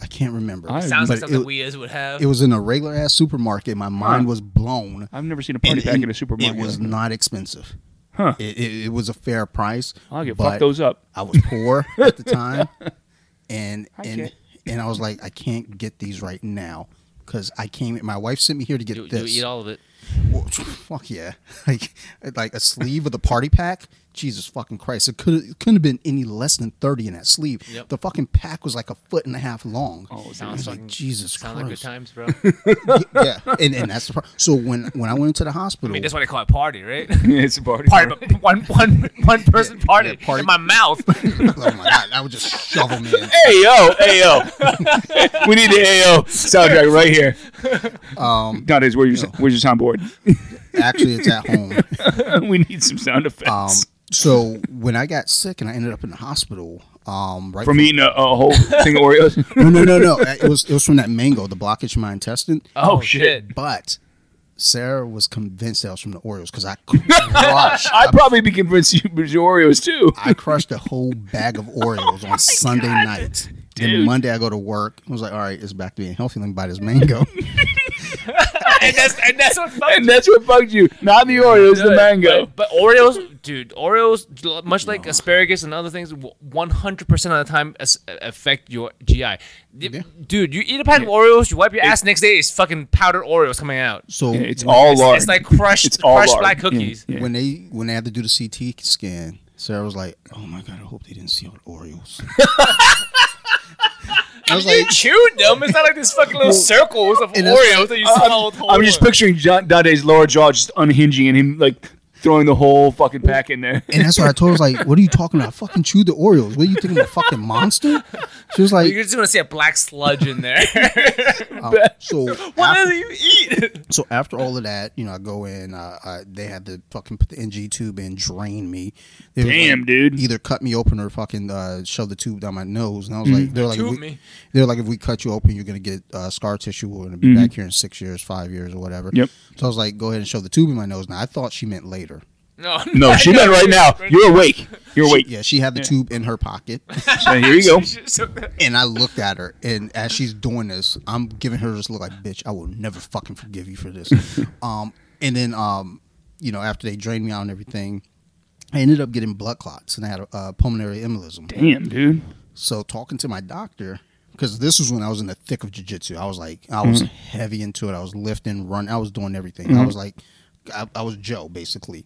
I can't remember. I- sounds like But something it- we would have. It was in a regular ass supermarket. My mind Huh. was blown. I've never seen a party And pack it- at a supermarket. It was like not expensive. Huh. It, it, it was a fair price. I'll get but fuck those up. I was poor at the time, and I and get- and I was like, I can't get these right now because I came. My wife sent me here to get you, you this. eat all of it. Well, fuck yeah! Like like a sleeve of the party pack. Jesus fucking Christ! It could it couldn't have been any less than thirty in that sleeve. Yep. The fucking pack was like a foot and a half long. Oh, I Sounds was fucking like Jesus Sound like good Christ! times, bro. yeah, and, and that's the part. So when when I went into the hospital. I hospital, mean, that's why they call it party, right? yeah, it's a party. party, but one one one person party, yeah, party. in my mouth. oh my god, I would just shovel me in. Hey yo, hey yo. we need the AO soundtrack right here. Um, Dante's, where's your where's your soundboard? Actually, it's at home. we need some sound effects. Um, so when I got sick and I ended up in the hospital, um, right From eating a, a whole thing of Oreos. no, no, no, no, it was it was from that mango, the blockage in my intestine. Oh, shit. But Sarah was convinced that was from the Oreos because I crushed. I'd probably be convinced you was your Oreos too. I crushed a whole bag of Oreos on Sunday night. Then Monday I go to work. I was like, all right, it's back to being healthy. Let me buy this mango. And that's and that's what fucked And that's what bugged you. Not the Oreos, the mango. But, but Oreos, dude, Oreos, much like asparagus and other things, one hundred percent of the time as- affect your GI. D- Dude, you eat a pack of Oreos, you wipe your ass next day, it's fucking powdered Oreos coming out. So Yeah, it's all It's, lard. it's like crushed, It's all crushed lard. black Yeah, cookies. yeah. when they when they had to do the CT scan, Sarah was like, "Oh my god, I hope they didn't see all the Oreos." I was you like, chewed them. It's not like this fucking little circles of Oreos that you swallowed whole. I'm just picturing John, Dante's lower jaw just unhinging and him like throwing the whole fucking pack in there. and that's what I told her. I was like, "What are you talking about? I fucking chew the Oreos. What are you thinking, of a fucking monster?" She was like, You're just gonna see a black sludge in there. uh, "So what after, do you eat? so after all of that, you know, I go in. Uh, uh, they had to fucking put the NG tube in, drain me. They Damn, like, dude. Either cut me open or fucking uh, shove the tube down my nose. And I was like, they're like, if we, they're like, if we cut you open, you're gonna get uh, scar tissue. We're gonna be back here in six years, five years, or whatever. Yep. So I was like, go ahead and shove the tube in my nose. Now I thought she meant later. No, No, she meant right now. You're awake. You're awake. Yeah, she had the tube in her pocket. So here you go. And I looked at her, and as she's doing this, I'm giving her this look like, "Bitch, I will never fucking forgive you for this." um, and then, um, you know, after they drained me out and everything, I ended up getting blood clots, and I had a uh, pulmonary embolism. Damn, dude. So talking to my doctor, because this was when I was in the thick of jujitsu. I was like, I was heavy into it. I was lifting, run. I was doing everything. I was like, I, I was Joe basically,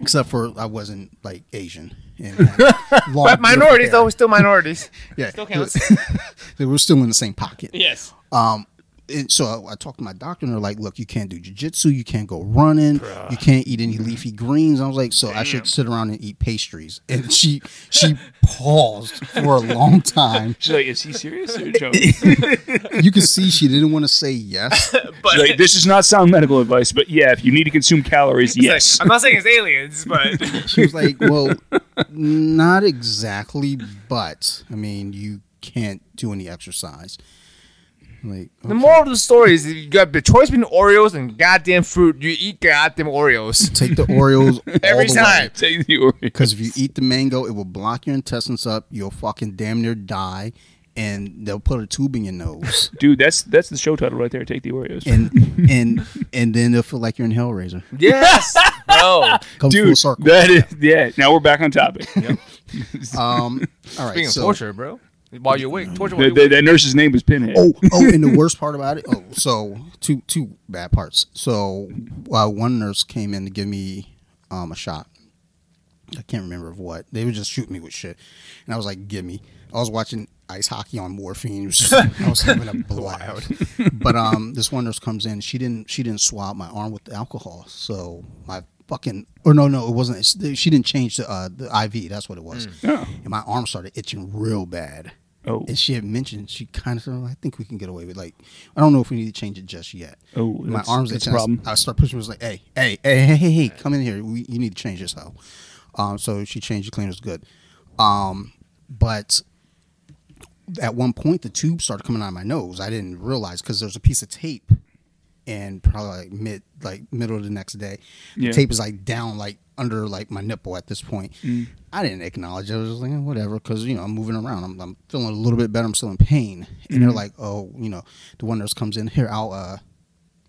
except for I wasn't like Asian. And but minorities beautiful hair. though, still minorities. Yeah, Still counts. they were still in the same pocket. yes. Um, and so I, I talked to my doctor, and they're like, "Look, you can't do jujitsu, you can't go running, you can't eat any leafy greens." I was like, "So I should sit around and eat pastries?" And she she paused for a long time. She's like, is he serious or joking? You could see she didn't want to say yes. But She's like, this is not sound medical advice, but yeah, if you need to consume calories, it's like, yes. I'm not saying it's aliens, but She was like, "Well, not exactly, but I mean, you can't do any exercise." Like, the moral of the story is you got the choice between Oreos and goddamn fruit. You eat goddamn Oreos. take the Oreos Every all the time. way. Take the Oreos. Because if you eat the mango, it will block your intestines up. You'll fucking damn near die, and they'll put a tube in your nose, Dude, that's that's the show title right there. Take the Oreos. and and and then they'll feel like you're in Hellraiser. Yes, bro. Come full Dude, circle. that is yeah. Now we're back on topic. Um, all right. Speaking of torture, bro. While you're awake, torture while The, you're the, awake. that nurse's name was Pinhead. oh, oh, and the worst part about it. Oh, so two two bad parts. So uh, one nurse came in to give me um, a shot. I can't remember of what. They would just shoot me with shit, and I was like, "Give me." I was watching ice hockey on morphine. It was just- I was having a blast. but um, this one nurse comes in. She didn't. She didn't swab my arm with the alcohol. So my fucking or no no it wasn't. She didn't change the uh, the IV. That's what it was. Oh. And my arm started itching real bad. Oh. And she had mentioned she kind of said, I think we can get away with like I don't know if we need to change it just yet. Oh, my arms that's a itching. I s- problem. I, start pushing. Was like, hey, hey, hey, hey, hey, hey, come in here. We, you need to change this out. Um, so she changed the cleaners good. Um, but at one point the tube started coming out of my nose. I didn't realize because there's a piece of tape, and probably like mid like middle of the next day, Yeah. the tape is like down like under like my nipple at this point. Mm. I didn't acknowledge. it. I was just like eh, whatever because you know I'm moving around. I'm, I'm feeling a little bit better. I'm still in pain, and they're like, oh, you know, the one nurse comes in here. I'll uh,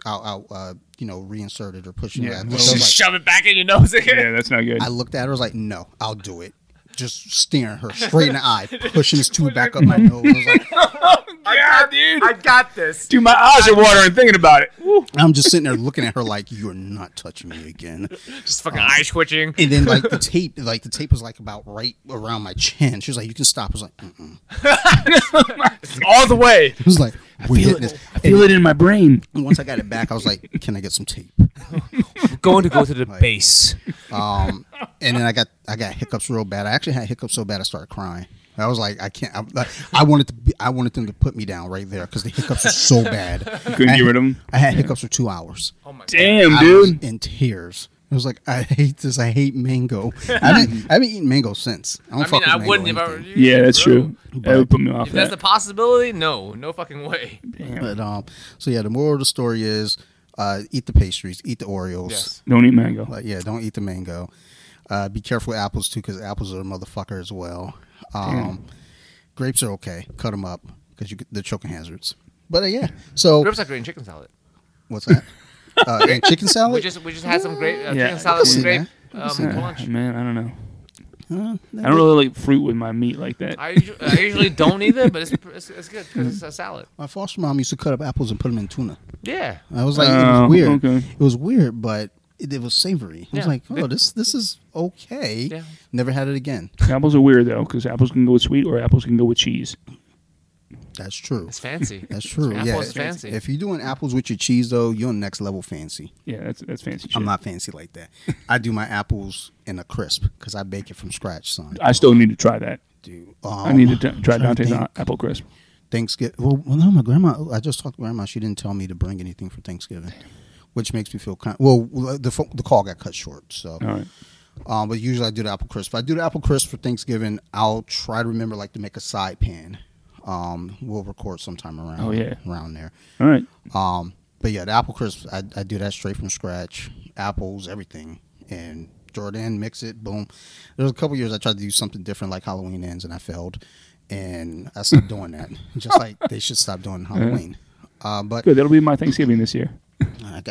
I'll, I'll uh, you know reinsert it or push it. Yeah. Well, looked, like- Shove it back in your nose again. Yeah, that's not good. I looked at her. I was like, no, I'll do it. Just staring her straight in the eye, pushing this tube back up my nose. I was like, yeah, dude. I got this. Dude, my eyes are watering thinking about it. Woo. I'm just sitting there looking at her like, you're not touching me again. Just fucking eye twitching. And then like the tape, like the tape was like about right around my chin. She was like, you can stop. I was like, Mm-mm. All the way. I was like, we're hitting this. I feel it in my brain. And once I got it back, I was like, can I get some tape? We're going to go to the base. Um, and then I got I got hiccups real bad. I actually had hiccups so bad I started crying. I was like, I can't. I, I wanted to. Be, I wanted them to put me down right there because the hiccups were so bad. You Couldn't I, get rid of them. I had hiccups for two hours. Oh my Damn, I was dude. in tears. I was like, I hate this. I hate mango. I haven't, I haven't eaten mango since. I don't I fuck mean, with I mango wouldn't or if I were you. Yeah, that's bro. true. That would put me off If that's that. the possibility, no, no fucking way. But um, so yeah, the moral of the story is, uh, eat the pastries, eat the Oreos. Yes. Don't eat mango. But yeah, don't eat the mango. Uh, be careful with apples too, because apples are a motherfucker as well. Um, grapes are okay. Cut them up because you get they're choking hazards. But uh, yeah, so Grapes are great in chicken salad. what's that? uh, and chicken salad. We just we just had some great uh, Yeah. chicken salad with grape um, for lunch. man, I don't know. Uh, I don't really like fruit with my meat like that. I usually, I usually don't either, but it's it's, it's good because it's a salad. My foster mom used to cut up apples and put them in tuna. Yeah. I was like, it Oh, was weird. okay. It was weird, but it, it was savory. I was like, oh, this this is okay. Yeah. Never had it again. Apples are weird though, because apples can go with sweet or apples can go with cheese. That's true. It's fancy. That's true. Apples yeah, is fancy. If you're doing apples with your cheese, though, you're next level fancy. Yeah, that's that's fancy shit. I'm not fancy like that. I do my apples in a crisp because I bake it from scratch, son. I still need to try that. Dude, I need to oh, t- try trying to Dante's think. apple crisp. Thanksgiving. Well, well, no, my grandma. I just talked to grandma. She didn't tell me to bring anything for Thanksgiving, which makes me feel kind. well, the the call got cut short, so. All right. Um, but usually I do the apple crisp. If I do the apple crisp for Thanksgiving, I'll try to remember like to make a side pan. Um, we'll record sometime around. Oh, yeah. around there. All right. Um, but yeah, the apple crisp, I, I do that straight from scratch. Apples, everything, and Jordan mix it. Boom. There's a couple years I tried to do something different, like Halloween ends, and I failed, and I stopped doing that. Just like they should stop doing Halloween. Uh, but Good. That'll be my Thanksgiving this year.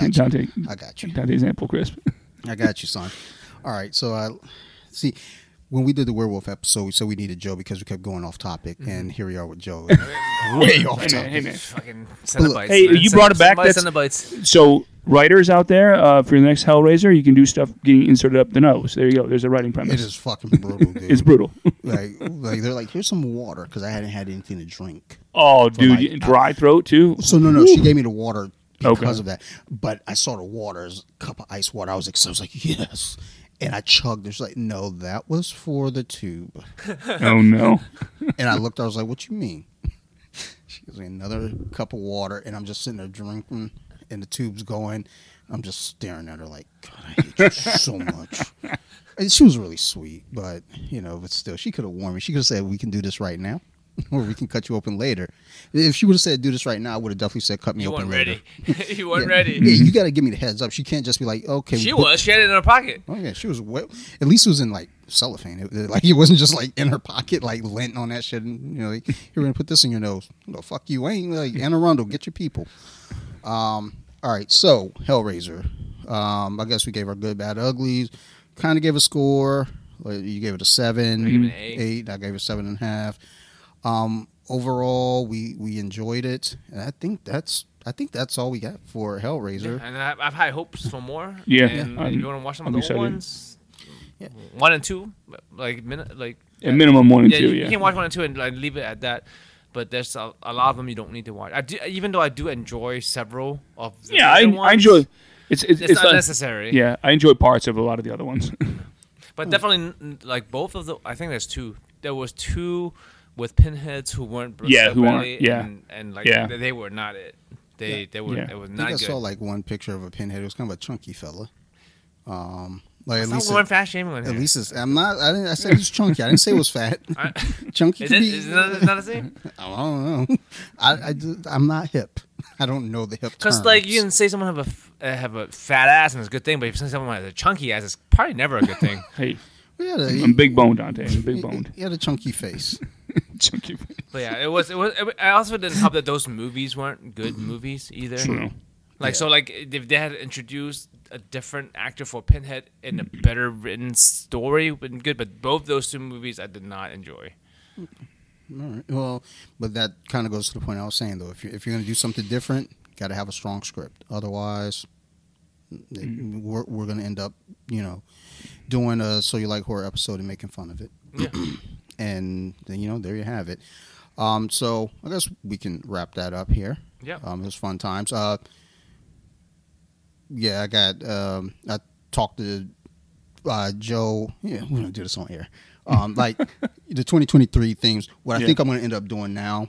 I got you. Dante, I got you. Dante's apple crisp. I got you, son. All right, so I see when we did the werewolf episode, we said we needed Joe because we kept going off topic, and here we are with Joe. Way off Hey man, topic. hey man. Fucking Cenobites. Hey, man. you brought it back, Somebody that's- Cenobites. So writers out there, uh, for the next Hellraiser, you can do stuff getting inserted up the nose. There you go. There's a writing premise. is fucking brutal, dude. It's brutal. like, like they're like, here's some water because I hadn't had anything to drink. Oh, dude, like- dry throat too. So no, no, she gave me the water because Okay. of that. But I saw the water, a cup of ice water. I was like, I was like, yes, and I chugged. There's like, no, that was for the tube. Oh no. And I looked. I was like, what you mean? She gives me another cup of water, and I'm just sitting there drinking, and the tube's going. I'm just staring at her like, God, I hate you so much. And she was really sweet, but you know, but still, she could have warned me. She could have said, "We can do this right now, or we can cut you open later." If she would have said, "Do this right now," I would have definitely said, "Cut me open. You open weren't later." ready. you weren't yeah. ready. Yeah, you got to give me the heads up. She can't just be like, "Okay." She put- was. She had it in her pocket. Oh yeah, she was. Well, at least it was in like cellophane. It, it- like it wasn't just like in her pocket, like lint on that shit. And you know, like, you're gonna put this in your nose. No, fuck you, ain't like Anne Arundel. Get your people. Um. All right. So Hellraiser. Um. I guess we gave our good, bad, uglies. Kind of gave a score. Like, you gave it a seven, I gave it an eight. eight. I gave it seven and a half. Um. Overall, we we enjoyed it, and I think that's I think that's all we got for Hellraiser. And I, I've high hopes for more. Yeah. And Yeah. if you want to watch some of I'm the old excited. ones, Yeah. one and two, like minute, like At minimum one and yeah, two. you, Yeah. you can watch one and two and like, leave it at that. But there's a, a lot of them you don't need to watch. I do, even though I do enjoy several of the yeah, I, later I enjoy. It's it's, It's, it's not like- necessary. Yeah, I enjoy parts of a lot of the other ones. But definitely, n- n- like both of the, I think there's two. There was two with pinheads who weren't. Bruce Yeah, who aren't- yeah. and, and like Yeah. they, they were not it. They they were Yeah. it was I not think I good. saw like one picture of a pinhead. It was kind of a chunky fella. Um, like at Stop least, going it, fast shaming on at least it's, I'm not. I didn't. I said he's chunky. I didn't say it was fat. I- chunky. Is could it, be, is it not, not the same? I don't know. I, I just, I'm not hip. I don't know the hip. Because like you can say someone have a uh, have a fat ass and it's a good thing, but if you say someone has a chunky ass, it's probably never a good thing. hey, Yeah, the, I'm big boned, Dante. I'm big he, boned. he had a chunky face. But yeah, it was it was. It, I also didn't help that those movies weren't good movies either. True. Like so, like if they had introduced a different actor for Pinhead in a better written story, been good. But both those two movies I did not enjoy. All right. Well, but that kind of goes to the point I was saying though. If you if you're gonna do something different, got to have a strong script. Otherwise, it- mm-hmm. we're we're gonna end up, you know, doing a so you like horror episode and making fun of it. Yeah. and then you know there you have it. Um, so I guess we can wrap that up here. Yeah. Um, it was fun times. Uh, yeah, I got. Um, I talked to uh, Joe. Yeah, we're gonna do this on air. Um, like the 2023 themes. What I Yeah. think I'm gonna end up doing now.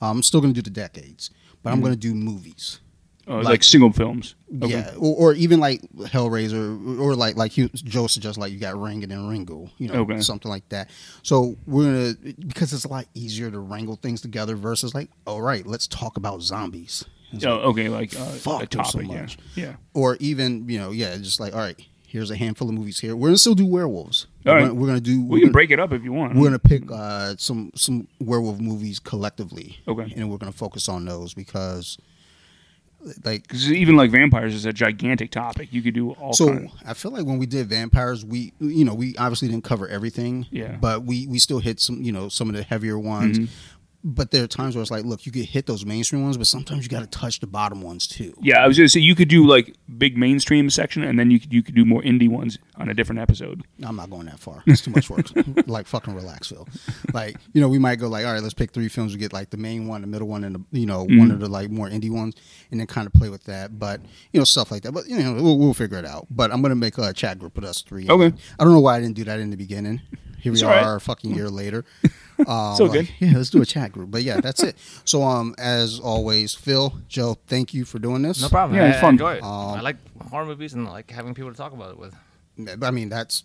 I'm still gonna do the decades, but I'm gonna do movies. Oh, like, Like- single films. Okay. Yeah, or, or even like Hellraiser, or like like he, Joe suggests, like you got Ring and then Ringu, you know, Okay. something like that. So we're gonna because it's a lot easier to wrangle things together versus like, all right, let's talk about zombies, It's Oh, like- okay, like uh, Fuck, a there's so topic. yeah. much. Yeah. or even you know, yeah, just like all right, here's a handful of movies here. We're gonna still do werewolves. All we're, right. gonna, we're gonna do. We we're can gonna, break it up if you want. we're gonna pick uh, some some werewolf movies collectively. Okay. and we're gonna focus on those because, like, Because even like vampires is a gigantic topic. You could do all so. I feel like when we did vampires, we you know we obviously didn't cover everything. Yeah. But we we still hit some you know some of the heavier ones. Mhm. But there are times where it's like, look, you could hit those mainstream ones, but sometimes you got to touch the bottom ones too. Yeah, I was gonna say you could do like big mainstream section, and then you could you could do more indie ones on a different episode. I'm not going that far. It's too much work. like fucking relax, Phil. Like you know, we might go like, all right, let's pick three films. We get like the main one, the middle one, and the you know Mm-hmm. one of the like more indie ones, and then kind of play with that. But you know, stuff like that. But you know, we'll, we'll figure it out. But I'm gonna make a chat group with us three. Okay. I don't know why I didn't do that in the beginning. Here we It's are, right. a fucking year later. Uh, So like, good. Yeah, let's do a chat group. But yeah, that's it. So um, as always, Phil, Joe, thank you for doing this. No problem. Yeah, I, it's fun. I enjoy it. Um, I like horror movies and I like having people to talk about it with. I mean, that's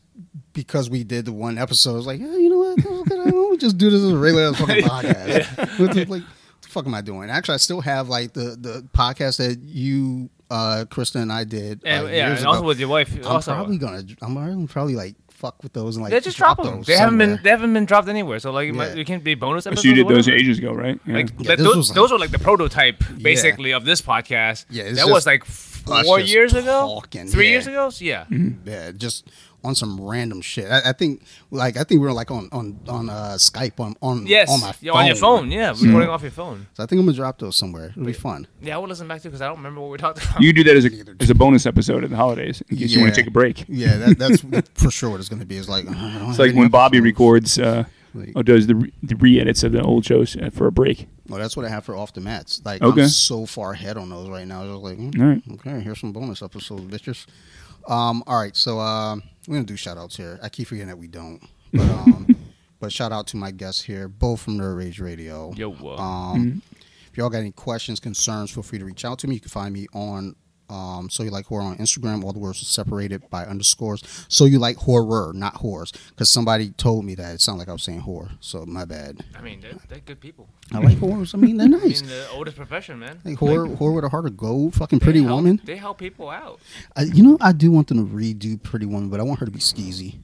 because we did the one episode. It's like, yeah, you know what? I don't just do this as a regular fucking podcast. What the, like, what the fuck am I doing? Actually, I still have like the the podcast that you, uh, Krista, and I did. And, uh, yeah, years and also ago. with your wife. I'm also, probably gonna. I'm probably like fuck with those and like they just drop them. those They haven't been. They haven't been dropped anywhere. So like, it might, Yeah. it can be bonus So episodes. you did those ages ago, right? Yeah. Like, Yeah, that- those, like- those are like the prototype, basically, of this podcast. Yeah, it's that was like four just years ago, talking, three yeah. years ago. So, yeah, mm-hmm. Yeah, just on some random shit. I, I think, like, I think we were like on on on uh, Skype on on yes, on my yeah, on your phone. Yeah, recording off your phone. So I think I'm gonna drop those somewhere. It'll be fun. Yeah, I will listen back to because I don't remember what we talked about. You do that as a as a bonus episode at the holidays in case you want to take a break. Yeah, that, that's for sure what it's going to be. It's like I don't It's like when Bobby episodes. records uh, Like, Oh, does the re- the re-edits of the old shows uh, for a break? well, that's what I have for off the mats. Like Okay. I'm so far ahead on those right now. I was like, All right. okay, here's some bonus episodes, bitches. Um, all right, so um, we're gonna do shout outs here. I keep forgetting that we don't, but um, but shout out to my guests here, both from Nerd Rage Radio. Yo, uh, Um, If y'all got any questions, concerns, feel free to reach out to me. You can find me on um, So You Like Horror on Instagram. All the words are separated by underscores. So You Like Horror, not horrors. Because somebody told me that. It sounded like I was saying horror. So my bad. I mean, they're, they're good people. I like horrors. I mean, they're nice. mean, the oldest profession, man. Like horror, horror with a heart of gold, fucking Pretty help- Woman. They help people out. I, you know, I do want them to redo Pretty Woman, but I want her to be skeezy.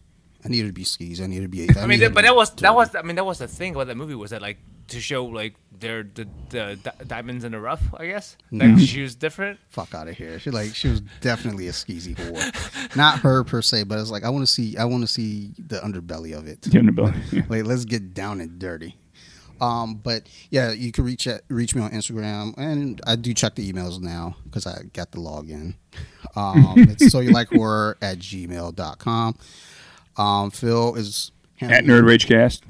I need her to be skeezy. I need her to be. I mean, need that, but that was that was I mean that was the thing about that movie was that like to show like their the the di- diamonds in the rough. I guess like she was different. fuck out of here. She like she was definitely a skeezy whore. Not her per se, but it's like I want to see I want to see the underbelly of it. The underbelly. Yeah. Like let's get down and dirty. Um, but yeah, you can reach at, reach me on Instagram, and I do check the emails now because I got the login. Um, it's so you like horror at gmail.com. Um, Phil is At Nerd Ragecast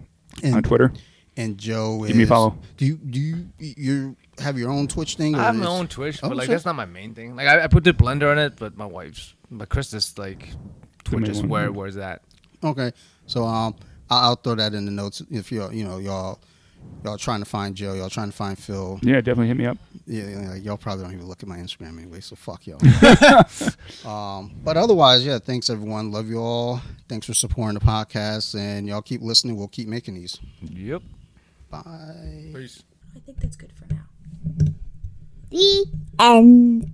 and, on Twitter. and Joe is Give me a follow. Do you do you you have your own Twitch thing? I have my own Twitch, Oh, but like shit. that's not my main thing. Like I, I put the blender on it, but my wife's, but Krista's like Twitch is where where's that? Okay, so um, I'll, I'll throw that in the notes if you're, you know, y'all, y'all trying to find Joe, y'all trying to find Phil. Yeah, definitely hit me up. Yeah, yeah, y'all probably don't even look at my Instagram anyway, so fuck y'all. um, but otherwise, yeah, thanks everyone. Love you all. Thanks for supporting the podcast, and y'all keep listening. We'll keep making these. Yep. Bye. Peace. I think that's good for now. The end.